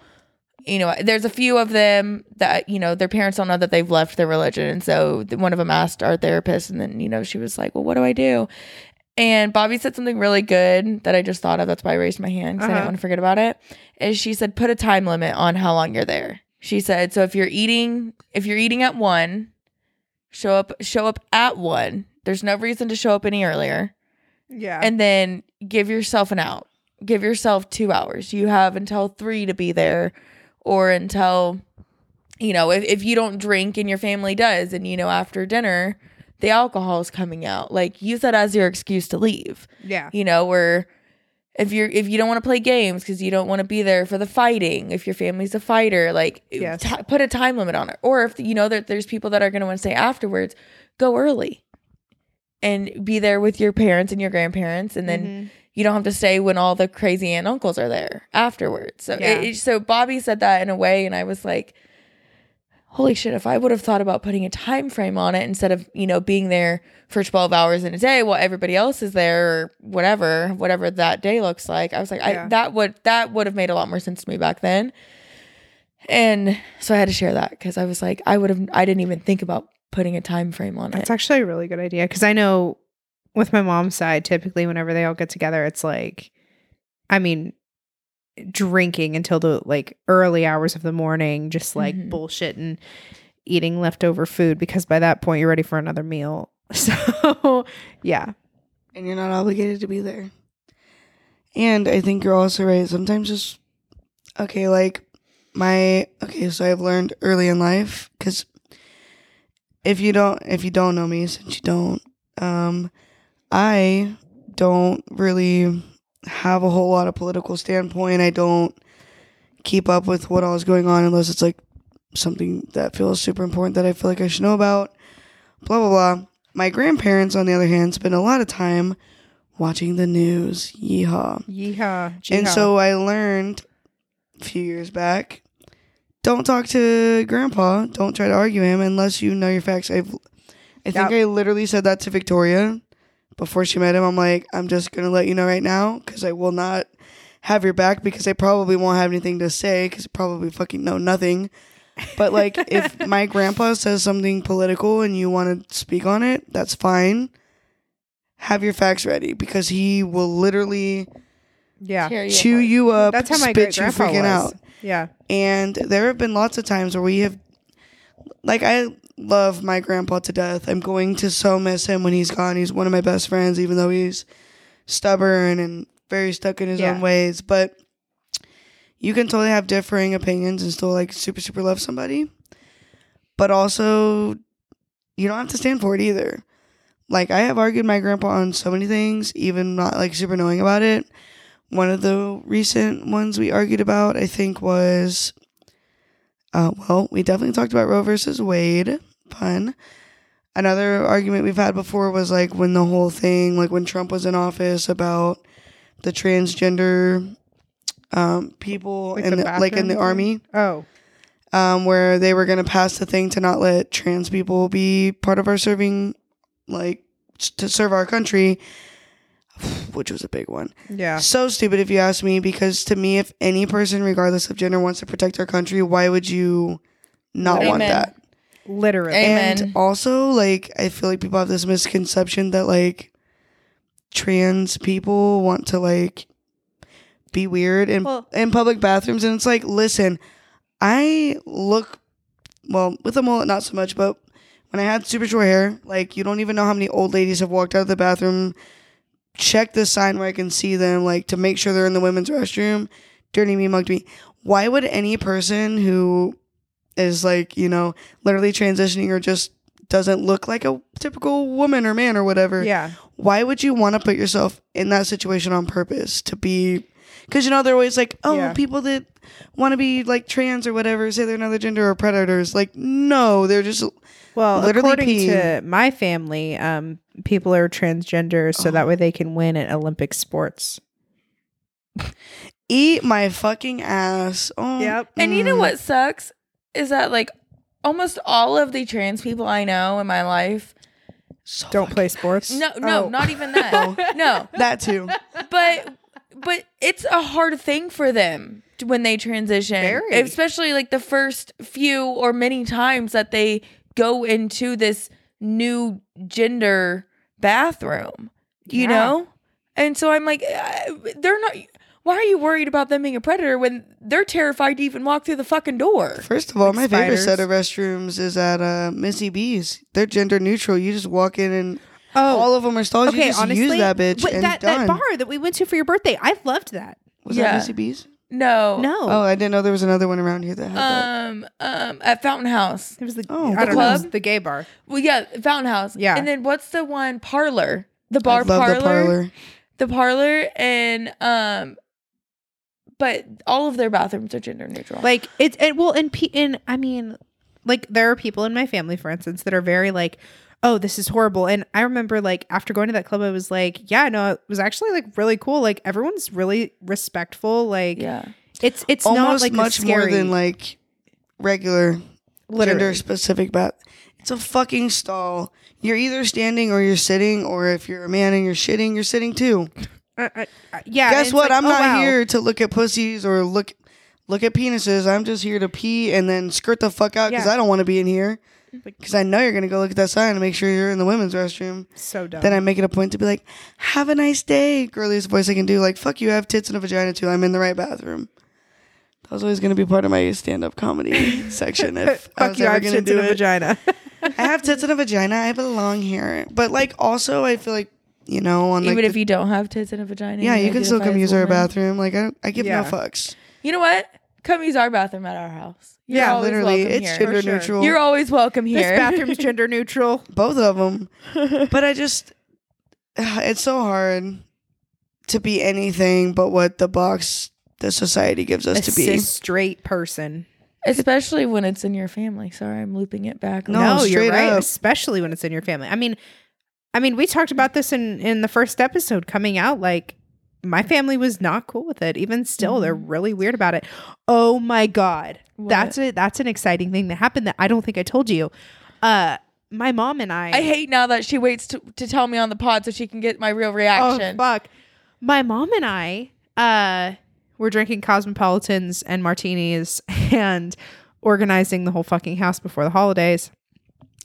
you know, there's a few of them that, you know, their parents don't know that they've left their religion. And so one of them asked our therapist, and then, you know, she was like, well, what do I do? And Bobby said something really good that I just thought of. That's why I raised my hand because I Uh-huh. didn't want to forget about it. Is she said, put a time limit on how long you're there. She said, so if you're eating, if you're eating at one, show up, show up at one. There's no reason to show up any earlier Yeah. and then give yourself an out. Give yourself two hours. You have until three to be there, or until you know, if, if you don't drink and your family does, and you know, after dinner, the alcohol is coming out, like use that as your excuse to leave. Yeah. You know, where if you're if you don't want to play games because you don't want to be there for the fighting, if your family's a fighter, like Yes. ti- put a time limit on it. Or if you know that there's people that are going to want to say afterwards, go early and be there with your parents and your grandparents, and then Mhm. you don't have to stay when all the crazy aunt and uncles are there afterwards. So, Yeah. it- so Bobby said that in a way, and I was like, "Holy shit!" If I would have thought about putting a time frame on it instead of you know being there for twelve hours in a day while everybody else is there or whatever, whatever that day looks like, I was like, Yeah. I, that would that would have made a lot more sense to me back then. And so I had to share that because I was like, I would have, I didn't even think about putting a time frame on That's it. That's actually a really good idea because I know with my mom's side, typically whenever they all get together, it's like, I mean, drinking until the like early hours of the morning, just like Mhm. bullshit and eating leftover food because by that point you're ready for another meal. So, yeah. and you're not obligated to be there. And I think you're also right. Sometimes just okay, like my okay. So I've learned early in life because if you don't if you don't know me, since you don't, um, I don't really have a whole lot of political standpoint. I don't keep up with what all is going on unless it's like something that feels super important that I feel like I should know about. Blah blah blah. My grandparents, on the other hand, spend a lot of time watching the news. Yeehaw. Yeehaw. And so I learned a few years back don't talk to grandpa. Don't try to argue him unless you know your facts. I've, I think Yep. I literally said that to Victoria before she met him. I'm like, I'm just going to let you know right now because I will not have your back because I probably won't have anything to say because I probably fucking know nothing. But like, if my grandpa says something political and you want to speak on it, that's fine. Have your facts ready because he will literally yeah. Tear you chew apart. you up, That's how my spit great you grandpa freaking was. out. Yeah. And there have been lots of times where we have, like, I love my grandpa to death. I'm going to so miss him when he's gone. He's one of my best friends, even though he's stubborn and very stuck in his Yeah. own ways. But you can totally have differing opinions and still, like, super, super love somebody. But also, you don't have to stand for it either. Like, I have argued my grandpa on so many things, even not, like, super knowing about it one of the recent ones we argued about, I think, was uh, well, we definitely talked about Roe versus Wade. Fun. Another argument we've had before was like when the whole thing, like when Trump was in office, about the transgender um, people Like in the the, like in the bathroom army, Oh. um, where they were going to pass the thing to not let trans people be part of our serving, like to serve our country, which was a big one. Yeah. So stupid if you ask me, because to me, if any person, regardless of gender, wants to protect our country, why would you not want that? Literally. Amen. And also, like, I feel like people have this misconception that, like, trans people want to, like, be weird in, Well- in public bathrooms. And it's like, listen, I look, well, with a mullet, not so much, but when I had super short hair, like, you don't even know how many old ladies have walked out of the bathroom, check the sign where I can see them, like, to make sure they're in the women's restroom, dirty me, mugged me. Why would any person who is like, you know, literally transitioning or just doesn't look like a typical woman or man or whatever. Yeah. Why would you want to put yourself in that situation on purpose to be? Because you know they're always like, oh, Yeah. people that want to be like trans or whatever say they're another gender or predators. Like, no, they're just Well, Literally according pee. to my family, um, people are transgender so Oh. that way they can win at Olympic sports. eat my fucking ass. Oh, Yep. And you know mm. what sucks is that like almost all of the trans people I know in my life. So Don't play sports. No, no, Oh. not even that. no, that too. but but it's a hard thing for them when they transition, Very. especially like the first few or many times that they go into this new gender bathroom. You Yeah. know, and so I'm like, uh, they're not. Why are you worried about them being a predator when they're terrified to even walk through the fucking door? First of all, Like my favorite set of restrooms is at uh, Missie B's. They're gender neutral. You just walk in and Oh, all of them are stalls. you okay. just Honestly, use that bitch but and that, done. that bar that we went to for your birthday, I loved that. Was Yeah. that Missie B's? No. No, Oh, I didn't know there was another one around here that had that. Um, um, at Fountain House. it was the Oh, the don't know, club? the gay bar. Well, yeah, Fountain House. Yeah. And then what's the one parlor? The I bar love parlor, the parlor. The parlor, and um, but all of their bathrooms are gender neutral. Like it's it well and pe- and I mean, like there are people in my family, for instance, that are very like, oh, this is horrible. And I remember like after going to that club, I was like, yeah, no, it was actually like really cool. Like everyone's really respectful. Like yeah, it's it's not Almost like a much more than like regular literally. gender specific bath. It's a fucking stall. You're either standing or you're sitting, or if you're a man and you're shitting, you're sitting too. Uh, yeah. Guess what? like, I'm oh, not wow. here to look at pussies or look look at penises. I'm just here to pee and then skirt the fuck out because Yeah. I don't want to be in here. Because I know you're gonna go look at that sign and make sure you're in the women's restroom. So dumb. Then I make it a point to be like, "Have a nice day," girliest voice I can do. Like, "Fuck you, I have tits and a vagina too. I'm in the right bathroom." That was always gonna be part of my stand-up comedy section. If I was you, I ever have gonna tits do in a it. vagina. I have tits and a vagina. I belong here. But like, also, I feel like you know, on like even the- if you don't have tits and a vagina. yeah, you can still come use our woman. bathroom. Like, I, I give Yeah. no fucks. You know what? Come use our bathroom at our house. You're yeah, literally, it's here. gender sure. neutral. You're always welcome here. this bathroom's gender neutral. both of them. but I just, it's so hard to be anything but what the box the society gives us A to be. cis straight person. Especially when it's in your family. Sorry, I'm looping it back. No, No, you're right. up. Especially when it's in your family. I mean, I mean, we talked about this in in the first episode coming out. Like, my family was not cool with it. Even still, they're really weird about it. Oh my god, What? that's a that's an exciting thing that happened that I don't think I told you. Uh, my mom and I. I hate now that she waits to, to tell me on the pod so she can get my real Oh reaction. fuck! My mom and I uh were drinking cosmopolitans and martinis and organizing the whole fucking house before the holidays.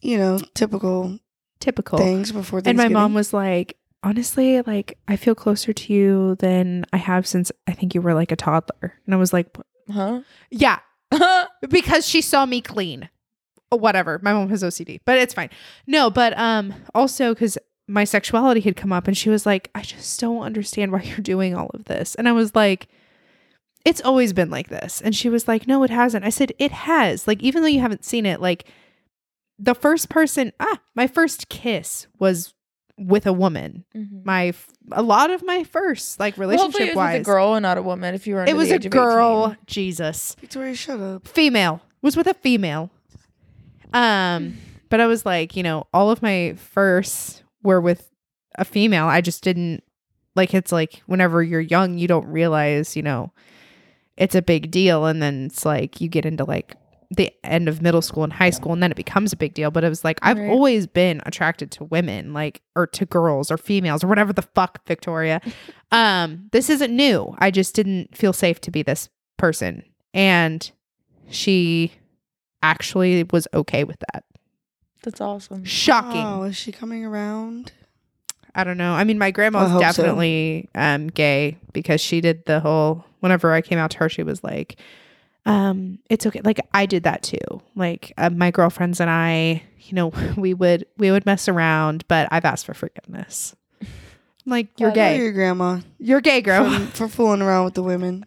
You know, typical Typical. things before And my mom was like, honestly, like I feel closer to you than I have since I think you were like a toddler. And I was like, huh? yeah, because she saw me clean. Whatever. My mom has OCD, but it's fine. No, but um also because my sexuality had come up and she was like, I just don't understand why you're doing all of this. And I was like, it's always been like this. And she was like, no, it hasn't. I said, it has. Like, even though you haven't seen it, like the first person, ah, my first kiss was with a woman. Mhm. My, f- a lot of my first, like Well, hopefully relationship it was wise. a girl and not a woman. If you were, It was a girl. Jesus Victoria, shut up. female was with a female um but i was like you know all of my firsts were with a female i just didn't like it's like whenever you're young you don't realize you know it's a big deal and then it's like you get into like the end of middle school and high school and then it becomes a big deal but it was like i've Right. always been attracted to women like or to girls or females or whatever the fuck victoria um this isn't new i just didn't feel safe to be this person and she actually was okay with that That's awesome. shocking Oh, is she coming around? i don't know i mean my I grandma's hope so. definitely um gay because she did the whole whenever i came out to her she was like um it's okay like i did that too like uh, my girlfriends and i you know we would we would mess around but i've asked for forgiveness I'm like you're gay your grandma you're gay girl for, for fooling around with the women.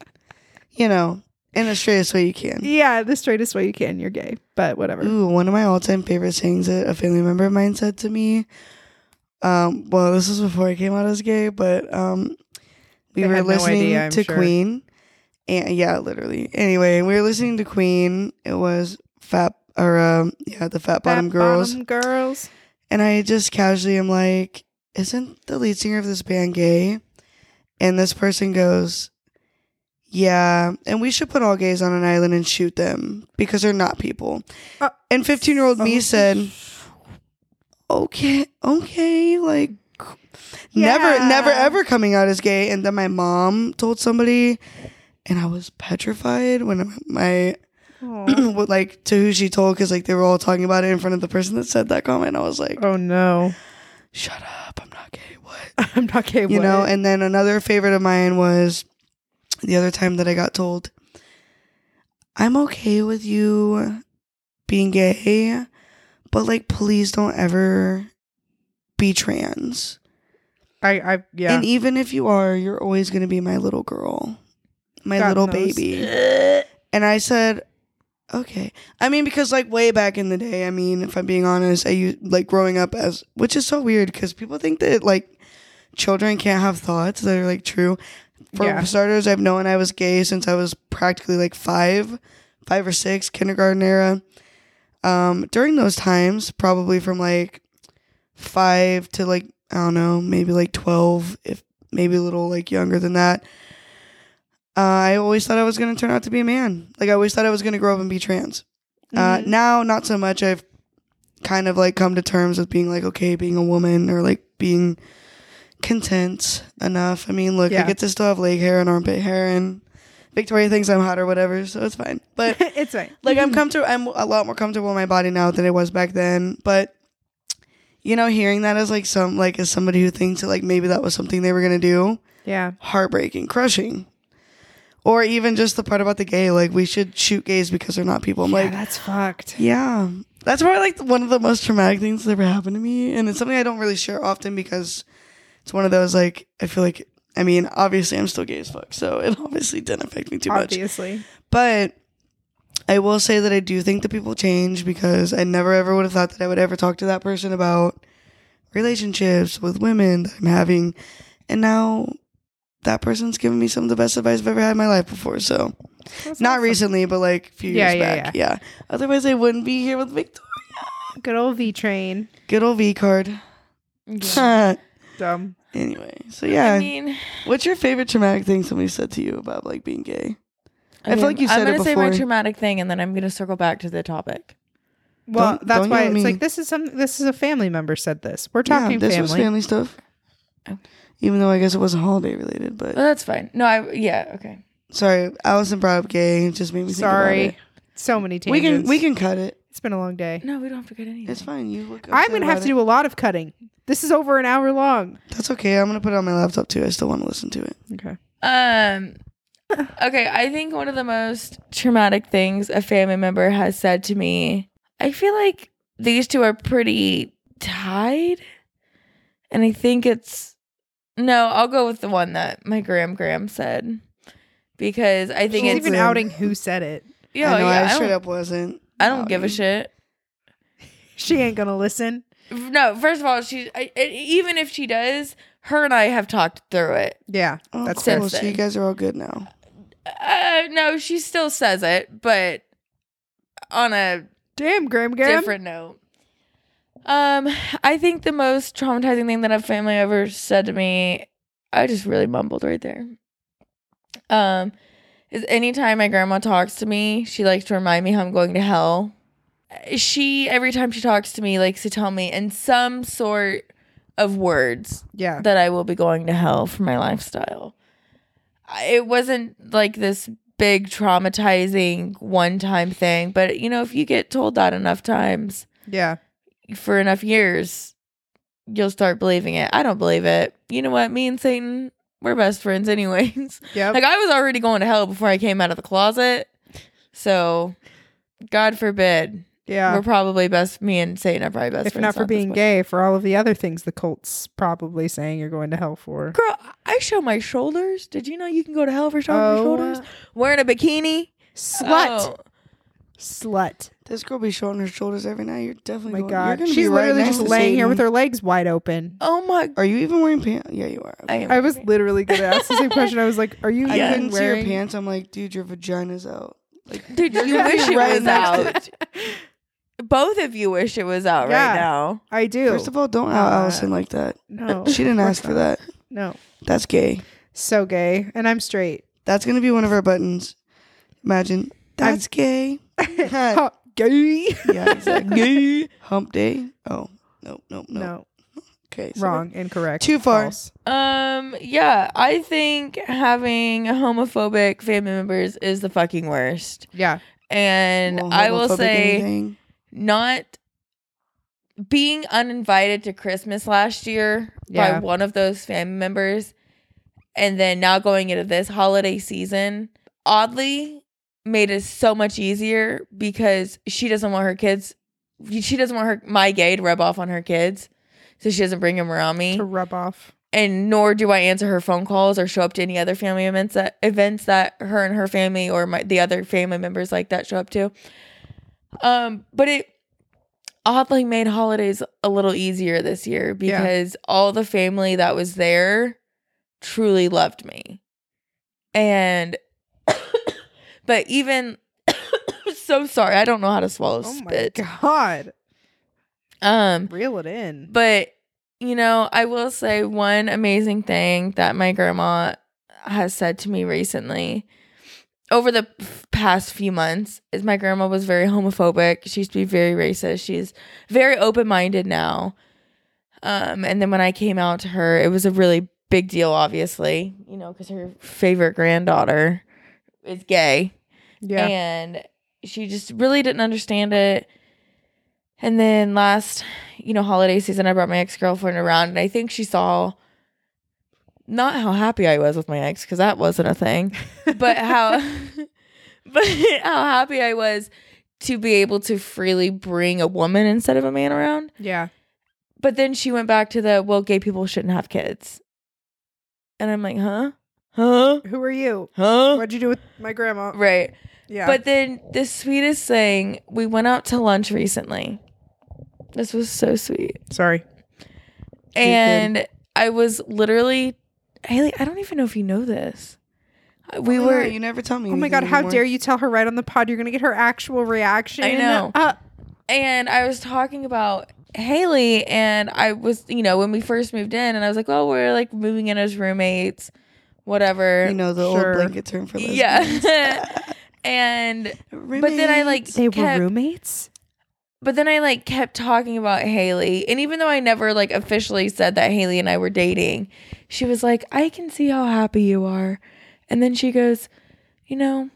You know, in the straightest way you can. yeah the straightest way you can you're gay but whatever Ooh, one of my all-time favorite sayings that a family member of mine said to me. Um, well, this was before I came out as gay, but um, we They were had no listening idea, to sure. Queen, and yeah, literally. Anyway, we were listening to Queen. It was fat or um, yeah, the Fat Bottom Fat Girls, Bottom girls and I just casually am like, "Isn't the lead singer of this band gay?" And this person goes, "Yeah, and we should put all gays on an island and shoot them because they're not people." Uh, and fifteen-year-old me oh. said, "Okay, okay, like." Never, never, ever coming out as gay. And then my mom told somebody, and I was petrified when my what like to who she told because like they were all talking about it in front of the person that said that comment. I was like, oh no "Shut up! I'm not gay." What? i'm not gay you know and then another favorite of mine was the other time that i got told i'm okay with you being gay but like please don't ever be trans i i yeah and even if you are you're always going to be my little girl my gotten little those. baby. And I said, okay. I mean, because like way back in the day, I mean, if I'm being honest, I used like growing up as, which is so weird because people think that like children can't have thoughts that are like true. For Yeah. starters, I've known I was gay since I was practically like five, five or six, kindergarten era. Um, during those times, probably from like five to like, I don't know, maybe like 12, if maybe a little like younger than that. Uh, I always thought I was going to turn out to be a man. Like I always thought I was going to grow up and be trans. Uh, Mhm. now, not so much. I've kind of like come to terms with being like okay, being a woman or like being content enough. I mean, look, I get to still have leg hair and armpit hair, and Victoria thinks I'm hot or whatever, so it's fine. But it's fine. like I'm comfortable. I'm a lot more comfortable in my body now than I was back then. But you know, hearing that as like some like as somebody who thinks that like maybe that was something they were gonna do, Yeah. heartbreaking, crushing. Or even just the part about the gay, like we should shoot gays because they're not people. I'm yeah, like, that's fucked. yeah, that's probably like one of the most traumatic things that ever happened to me, and it's something I don't really share often because it's one of those like I feel like I mean obviously I'm still gay as fuck, so it obviously didn't affect me too much. Obviously. But I will say that I do think that people change because I never ever would have thought that I would ever talk to that person about relationships with women that I'm having. And now that person's given me some of the best advice I've ever had in my life before. So That's not awesome. recently, but like a few Yeah, years yeah, back. Yeah. yeah. Otherwise I wouldn't be here with Victoria. Good old V train. Good old V card. Yeah. Dumb. anyway, so yeah. I mean, What's your favorite traumatic thing somebody said to you about like being gay? I feel like you said I'm said it gonna say my traumatic thing, and then I'm gonna circle back to the topic. Well, Don't- that's don't why it's me. like this is some this is a family member said this. We're talking yeah, this family. was family stuff. Oh. Even though I guess it wasn't holiday related, but Well, that's fine. No, I yeah okay. Sorry, Allison brought up gay. It just made me think about Sorry. it. So many tangents. We can we can cut it. It's been a long day. No, we don't have to cut anything. It's fine. You look. Good. I'm gonna have about to do a lot of cutting. This is over an hour long. That's okay. I'm gonna put it on my laptop too. I still want to listen to it. Okay. Um. Okay, I think one of the most traumatic things a family member has said to me. I feel like these two are pretty tied, and I think it's no. I'll go with the one that my gram gram said because I think She's it's even outing who said it. yeah. I know. yeah I I, straight don't, up wasn't. I don't give a shit. She ain't gonna listen. No, first of all, she I, I- even if she does, her and I have talked through it. Yeah. Oh, That's cool. fair. So you guys are all good now. Uh, no, she still says it, but on a Damn, Graham Graham. different note. Um, I think the most traumatizing thing that a family ever said to me, I just really mumbled right there. Um, is anytime my grandma talks to me, she likes to remind me how I'm going to hell. She every time she talks to me likes to tell me in some sort of words Yeah. that I will be going to hell for my lifestyle. It wasn't like this big traumatizing one time thing, but you know, if you get told that enough times Yeah. For enough years, you'll start believing it. I don't believe it. You know what? Me and Satan, we're best friends anyways. Yep. like I was already going to hell before I came out of the closet. So God forbid. yeah. We're probably best me and Satan are probably best if friends. not for this being gay, for all of the other things the cult's probably saying you're going to hell for. Girl, I show my shoulders. Did you know you can go to hell for showing your oh, shoulders? Wearing a bikini? slut. Oh. Slut. This girl be showing her shoulders every night. You're Oh definitely. my going, you're god. gonna be She's right literally next just to laying here with her legs wide open. Oh my Are you even wearing pants? Yeah, you are. I Okay. am. I was literally gonna ask the same question. I was like, "Are you I even couldn't see your wearing pants. I'm like, dude, your vagina's out. Like, Dude, you wish it right was next out. Both of you wish it was out Yeah. right now. I do. First of all, don't out Uh, Allison like that. no, She didn't ask for not. that. No, That's gay. so gay, and I'm straight. That's gonna be one of our buttons. Imagine that's gay. Yeah, Ha, gay. exactly. Hump day. Oh no, no, no. No, Okay, sorry. wrong, incorrect, Too far. false. Um, yeah, I think having homophobic family members is the fucking worst. Yeah, And Well, I will homophobic say anything. not being uninvited to Christmas last year Yeah. by one of those family members and then now going into this holiday season oddly made it so much easier because she doesn't want her kids she doesn't want her my gay to rub off on her kids so she doesn't bring him around me to rub off. and nor do I answer her phone calls or show up to any other family events that events that her and her family or my the other family members like that show up to. Um, but it oddly made holidays a little easier this year Yeah. because all the family that was there truly loved me. And but even so sorry, I don't know how to swallow Oh my spit. god. Um Reel it in. but you know, I will say one amazing thing that my grandma has said to me recently over the past few months is my grandma was very homophobic. She used to be very racist. She's very open-minded now. Um and then when I came out to her, it was a really big deal obviously, you know, cuz her favorite granddaughter is gay Yeah. and she just really didn't understand it. And then last, you know, holiday season, I brought my ex girlfriend around, and I think she saw not how happy I was with my ex because that wasn't a thing, but how, but how happy I was to be able to freely bring a woman instead of a man around. yeah. But then she went back to the well, gay people shouldn't have kids, and I'm like, huh, huh, Who are you? huh, What'd you do with my grandma? right. Yeah. But then the sweetest thing, we went out to lunch recently. This was so sweet. sorry. And I was literally Haley, I don't even know if you know this. Uh, We Oh, were yeah, you never tell me. Oh my anything god, how anymore. dare you tell her right on the pod you're gonna get her actual reaction. I know. Uh, and I was talking about Haley and I was, you know, when we first moved in and I was like, "Oh, we're like moving in as roommates, whatever." You know the Sure. old blanket term for lesbians. yeah. and but then I like they were roommates? But then I like kept talking about Haley, and even though I never like officially said that Haley and I were dating, she was like, "I can see how happy you are," and then she goes, "You know,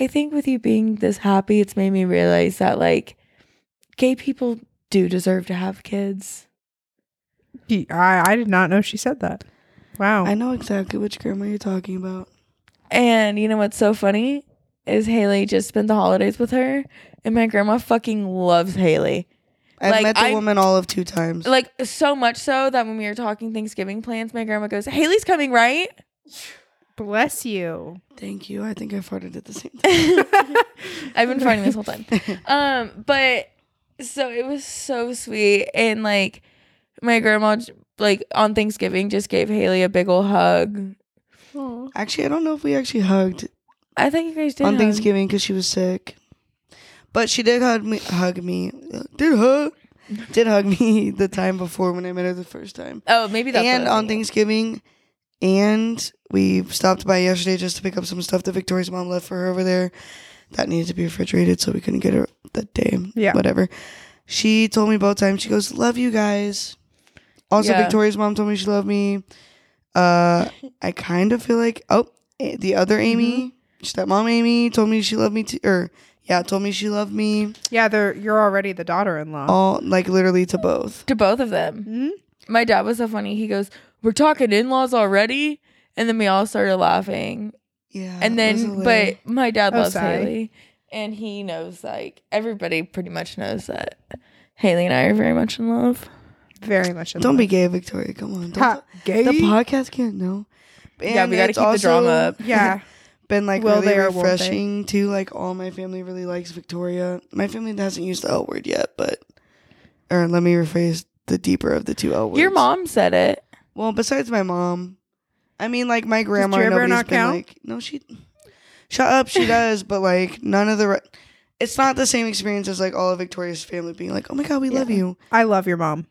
I think with you being this happy, it's made me realize that like gay people do deserve to have kids." I, I did not know she said that. Wow. I know exactly which grandma you're talking about. And you know what's so funny is Haley just spent the holidays with her, and my grandma fucking loves Haley. I've Like, met the I- woman all of two times. Like so much so that when we were talking Thanksgiving plans, my grandma goes, "Haley's coming, right?" Bless you. Thank you. I think I farted at the same time. I've been farting this whole time. Um, but so it was so sweet, and like my grandma, j- like on Thanksgiving, just gave Haley a big ol' hug. Actually, I don't know if we actually hugged I think you guys did on hug. Thanksgiving because she was sick. But she did hug me. Hug me. Did hug. Did hug me the time before when I met her the first time. Oh, maybe that's and what I was on. Thanksgiving, and we stopped by yesterday just to pick up some stuff that Victoria's mom left for her over there that needed to be refrigerated, so we couldn't get her that day. Yeah. whatever. She told me both times. She goes, "Love you guys." Also, Yeah. Victoria's mom told me she loved me. Uh, I kind of feel like oh, the other Amy, stepmom Amy, told me she loved me too. Or yeah, told me she loved me. Yeah, they're you're already the daughter-in-law. All like literally to both. to both of them. Mhm. My dad was so funny. He goes, "We're talking in-laws already," and then we all started laughing. Yeah, and then, but my dad Oh, loves sorry. Haley, and he knows like everybody pretty much knows that Haley and I are very much in love. Very much. don't be gay, Victoria. Come on, don't Ha, gay. The podcast can't know. Yeah, we gotta keep the drama up. yeah. Been like Will really they or won't refreshing too. Like all my family really likes Victoria. My family hasn't used the L word yet, but or let me rephrase the deeper of the two L words. Your mom said it. Well, besides my mom, I mean, like my grandma. ever Nobody's not been count? like, no, she. Shut up, she does, but like none of the. Re- it's not the same experience as like all of Victoria's family being like, oh my god, we love you. I love your mom.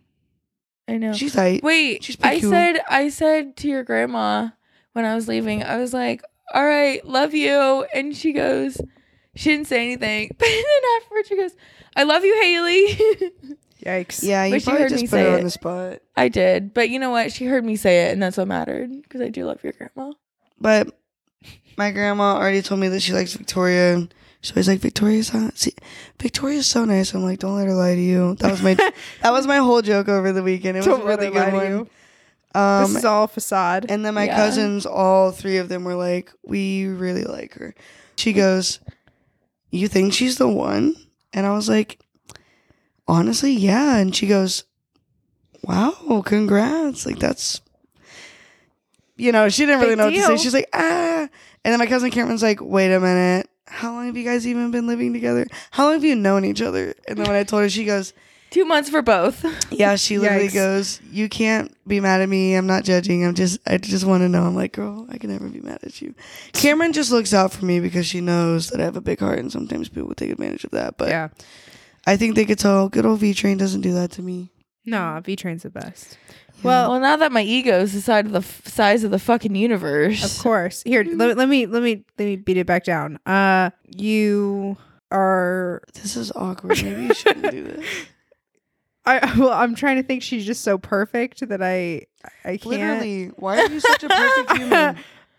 I know. She's like, Wait, She's I cool. said I said to your grandma when I was leaving, I was like, "All right, love you," and she goes, she didn't say anything, but then afterwards she goes, "I love you, Haley." Yikes. yeah, you But she probably heard just me put say her it. on the spot. I did, but you know what? She heard me say it, and that's what mattered because I do love your grandma. But my grandma already told me that she likes Victoria. So he's like, Victoria's not, see, Victoria's so nice. I'm like, don't let her lie to you. That was my that was my whole joke over the weekend. It was a really good one. Um, this is all facade. and then my Yeah. cousins, all three of them, were like, we really like her. She goes, you think she's the one? And I was like, honestly, yeah. And she goes, wow, congrats. Like that's you know, she didn't really Big know what to say. She's like, ah. And then my cousin Cameron's like, wait a minute. How long have you guys even been living together? How long have you known each other? And then when I told her, she goes, Two months for both. yeah, she literally Yikes. goes, you can't be mad at me. I'm not judging. I'm just, I just want to know. I'm like, girl, I can never be mad at you. Cameron just looks out for me because she knows that I have a big heart and sometimes people take advantage of that. But yeah. I think they could tell good old V Train doesn't do that to me. No, V Train's the best. Well, Well, now that my ego is the side of the f- size of the fucking universe. Of course. Here, let, let me let me let me beat it back down. Uh you are This is awkward. Maybe you shouldn't do this. I well, I'm trying to think she's just so perfect that I I can't Literally, why are you such a perfect human?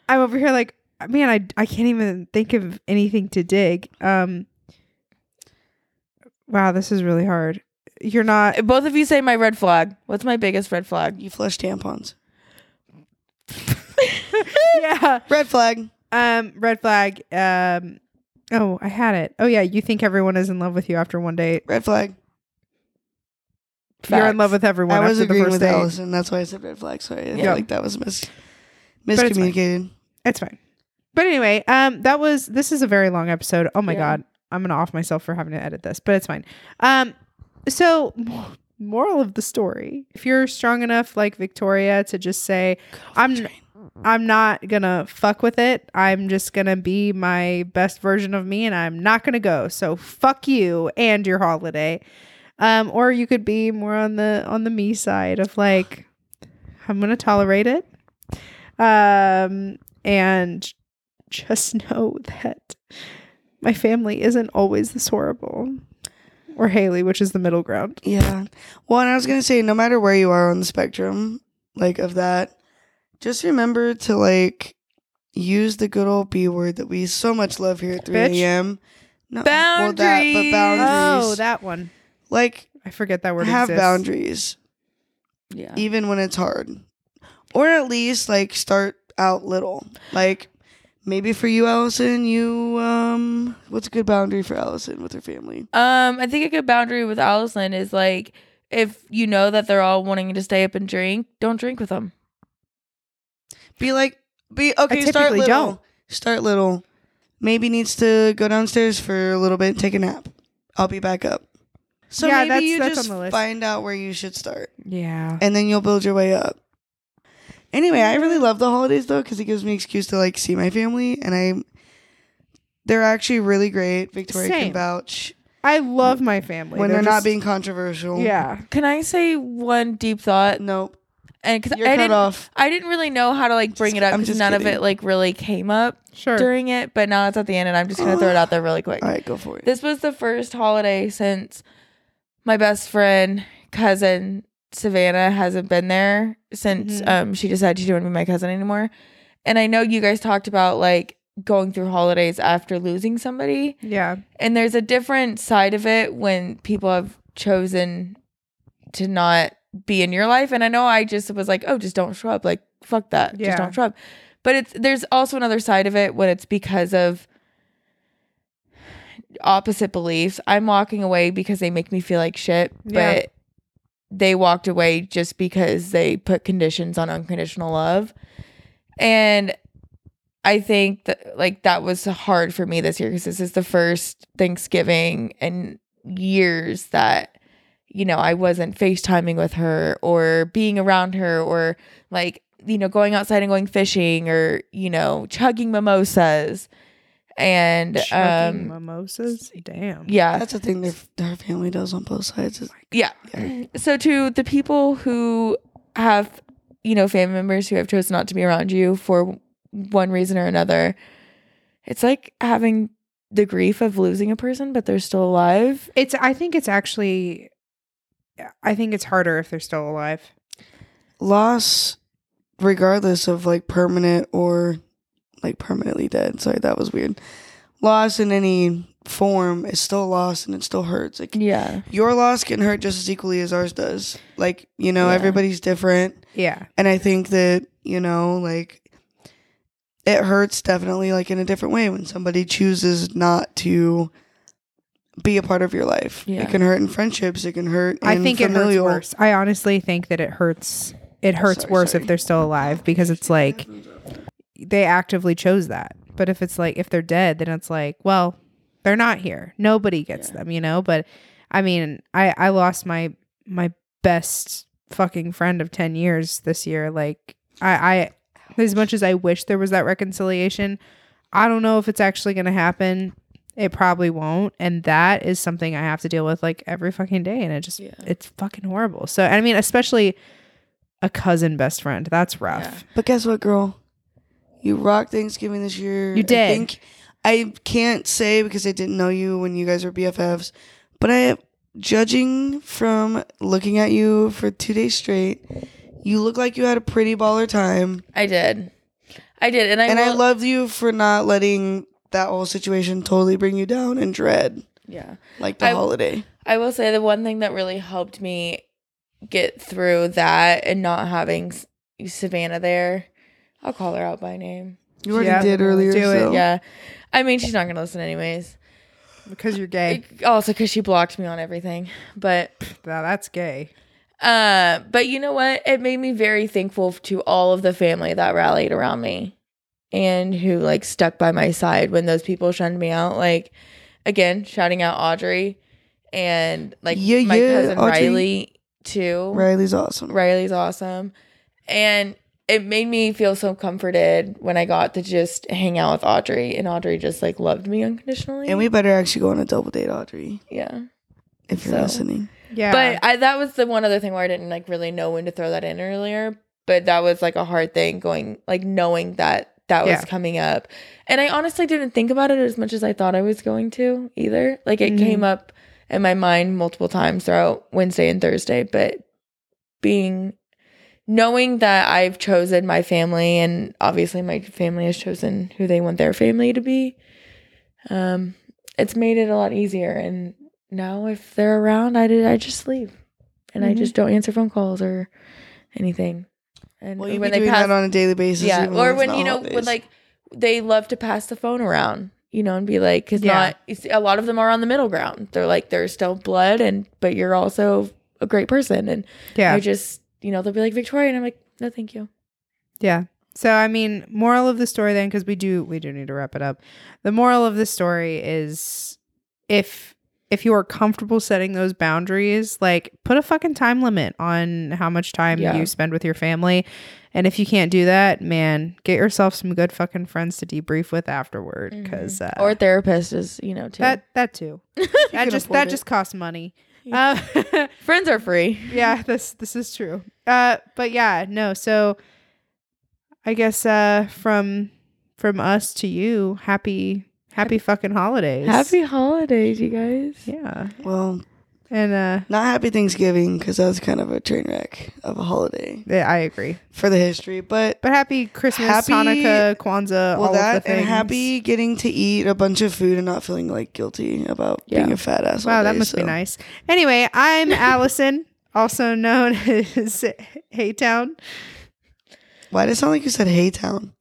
I'm over here like man, I I can't even think of anything to dig. Um Wow, this is really hard. You're not Both of you say my red flag. What's my biggest red flag? You flush tampons. Yeah. Red flag. Um red flag. Um Oh, I had it. Oh yeah, you think everyone is in love with you after one date. Red flag. You're in love with everyone I was after the agreeing first with date. Allison. That's why I said red flag. Sorry, I Yeah. feel like that was mis- it's fine. miscommunicated. It's fine. But anyway, um, that was this is a very long episode. Oh my Yeah. god, I'm gonna off myself for having to edit this, but it's fine. Um, so moral of the story: if you're strong enough, like Victoria, to just say, "I'm, I'm not gonna fuck with it. I'm just gonna be my best version of me, and I'm not gonna go. So fuck you and your holiday." Um, or you could be more on the on the me side of like, I'm gonna tolerate it. Um, and just know that my family isn't always this horrible. Or Haley, which is the middle ground. Yeah. Well, and I was gonna say, no matter where you are on the spectrum, like of that, just remember to like use the good old B word that we so much love here at 3 Bitch. a.m. No, well, that, but Boundaries. boundaries. Oh, that one. like I forget that word have exists. boundaries, Yeah. even when it's hard, or at least like start out little. Like maybe for you, Allison, you um, what's a good boundary for Allison with her family? Um, I think a good boundary with Allison is like if you know that they're all wanting to stay up and drink, don't drink with them. Be like, be okay. Start little. don't. Start little. Maybe needs to go downstairs for a little bit, and take a nap. I'll be back up. So Yeah, maybe that's- you that's just on the list. find out where you should start, Yeah. and then you'll build your way up. Anyway, I really love the holidays though because it gives me an excuse to like see my family, and I they're actually really great. Victoria Same. can vouch I love my family. when they're, not just- being controversial. Yeah. Can I say one deep thought? Nope. And because I cut didn't, off. I didn't really know how to like bring it up I'm because just none of it like really came up Sure. during it. But now it's at the end, and I'm just gonna throw it out there really quick. All right, go for it. This was the first holiday since my best friend cousin Savannah hasn't been there since Mhm. um she decided she didn't want to be my cousin anymore. And I know you guys talked about like going through holidays after losing somebody. yeah. And there's a different side of it when people have chosen to not be in your life. And I know I just was like, oh, just don't show up. Like, fuck that. Yeah. Just don't show up. But it's there's also another side of it when it's because of opposite beliefs. I'm walking away because they make me feel like shit, Yeah. but they walked away just because they put conditions on unconditional love. And I think that like that was hard for me this year because this is the first Thanksgiving in years that you know I wasn't FaceTiming with her or being around her or like you know going outside and going fishing or you know chugging mimosas and Chugging um mimosas. Damn. yeah That's a thing their, their family does on both sides. is- yeah. So to the people who have, you know, family members who have chosen not to be around you for one reason or another, it's like having the grief of losing a person, but they're still alive. It's I think it's actually I think it's harder if they're still alive. loss regardless of like permanent or like permanently dead sorry that was weird loss in any form is still loss and it still hurts like Yeah. your loss can hurt just as equally as ours does like you know Yeah. everybody's different Yeah. and i think that you know like it hurts definitely like in a different way when somebody chooses not to be a part of your life Yeah. it can hurt in friendships it can hurt in I think familial it hurts worse. I honestly think that it hurts it hurts Sorry, worse sorry. if they're still alive because it's like they actively chose that. But if it's like if they're dead, then it's like, well, they're not here. Nobody gets Yeah. them, you know? But I mean, I I lost my my best fucking friend of 10 years this year. Like I I as much as I wish there was that reconciliation, I don't know if it's actually going to happen. It probably won't, and that is something I have to deal with like every fucking day and it just Yeah. it's fucking horrible. So I mean, especially a cousin best friend. That's rough. Yeah. But guess what, girl? You rocked Thanksgiving this year. You did. I think I can't say because I didn't know you when you guys were BFFs, but I judging from looking at you for two days straight, you look like you had a pretty baller time. I did. I did. And I, and I love you for not letting that whole situation totally bring you down and dread Yeah. like the I- holiday. I will say the one thing that really helped me get through that and not having Savannah there, I'll call her out by name. You already Yeah, did earlier. do it. Yeah. I mean, she's not going to listen anyways. Because you're gay. It- also, because she blocked me on everything. But, Now that's gay. uh, but you know what? It made me very thankful to all of the family that rallied around me and who like stuck by my side when those people shunned me out. Like, again, shouting out Audrey and like Yeah, my yeah, cousin Audrey. Riley too. Riley's awesome. Riley's awesome. And it made me feel so comforted when I got to just hang out with Audrey and Audrey just like loved me unconditionally. And we better actually go on a double date, Audrey, yeah. if you're So- listening. Yeah. But I that was the one other thing where I didn't like really know when to throw that in earlier. But that was like a hard thing going like knowing that that was Yeah. coming up. And I honestly didn't think about it as much as I thought I was going to either. Like it Mhm. came up in my mind multiple times throughout Wednesday and Thursday, but being knowing that I've chosen my family and obviously my family has chosen who they want their family to be, um, it's made it a lot easier. And now if they're around, I did I just leave. And I Mhm. just don't answer phone calls or anything. And Well, you when they pass that on a daily basis. yeah or when you know when like they love to pass the phone around you know and be like because Yeah. not you see, a lot of them are on the middle ground they're like there's still blood and but you're also a great person and yeah. i just you know they'll be like victoria and i'm like no thank you Yeah. So I mean, moral of the story then, because we do we do need to wrap it up. The moral of the story is if if you are comfortable setting those boundaries, like put a fucking time limit on how much time Yeah. you spend with your family. And if you can't do that, man, get yourself some good fucking friends to debrief with afterward. Because uh, Mm-hmm. or therapist is you know too that that too. that just that it. just costs money. Uh, friends are free. Yeah this this is true. Uh but yeah no so i guess uh from from us to you happy happy fucking holidays. Happy holidays you guys. Yeah. Well, and uh not happy Thanksgiving because that was kind of a train wreck of a holiday. Yeah, i agree. For the history. But but happy christmas Happy- hanukkah kwanzaa well, all that of the and happy getting to eat a bunch of food and not feeling like guilty about being a fat ass. wow all that day, must be nice. Anyway i'm allison also known as haytown. Why did it sound like you said Haytown?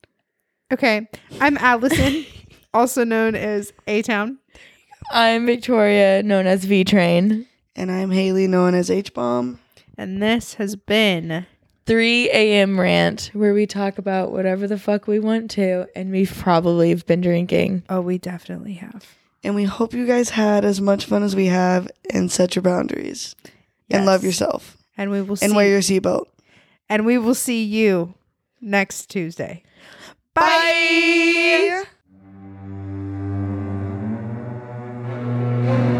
okay i'm allison also known as a town. I'm victoria known as v train and I'm Haley, known as H Bomb. And this has been 3 a.m. rant, where we talk about whatever the fuck we want to. And we've probably been drinking. Oh, we definitely have. And we hope you guys had as much fun as we have and set your boundaries yes. and love yourself. And we will And wear your seatbelt. And we will see you next Tuesday. Bye. Bye.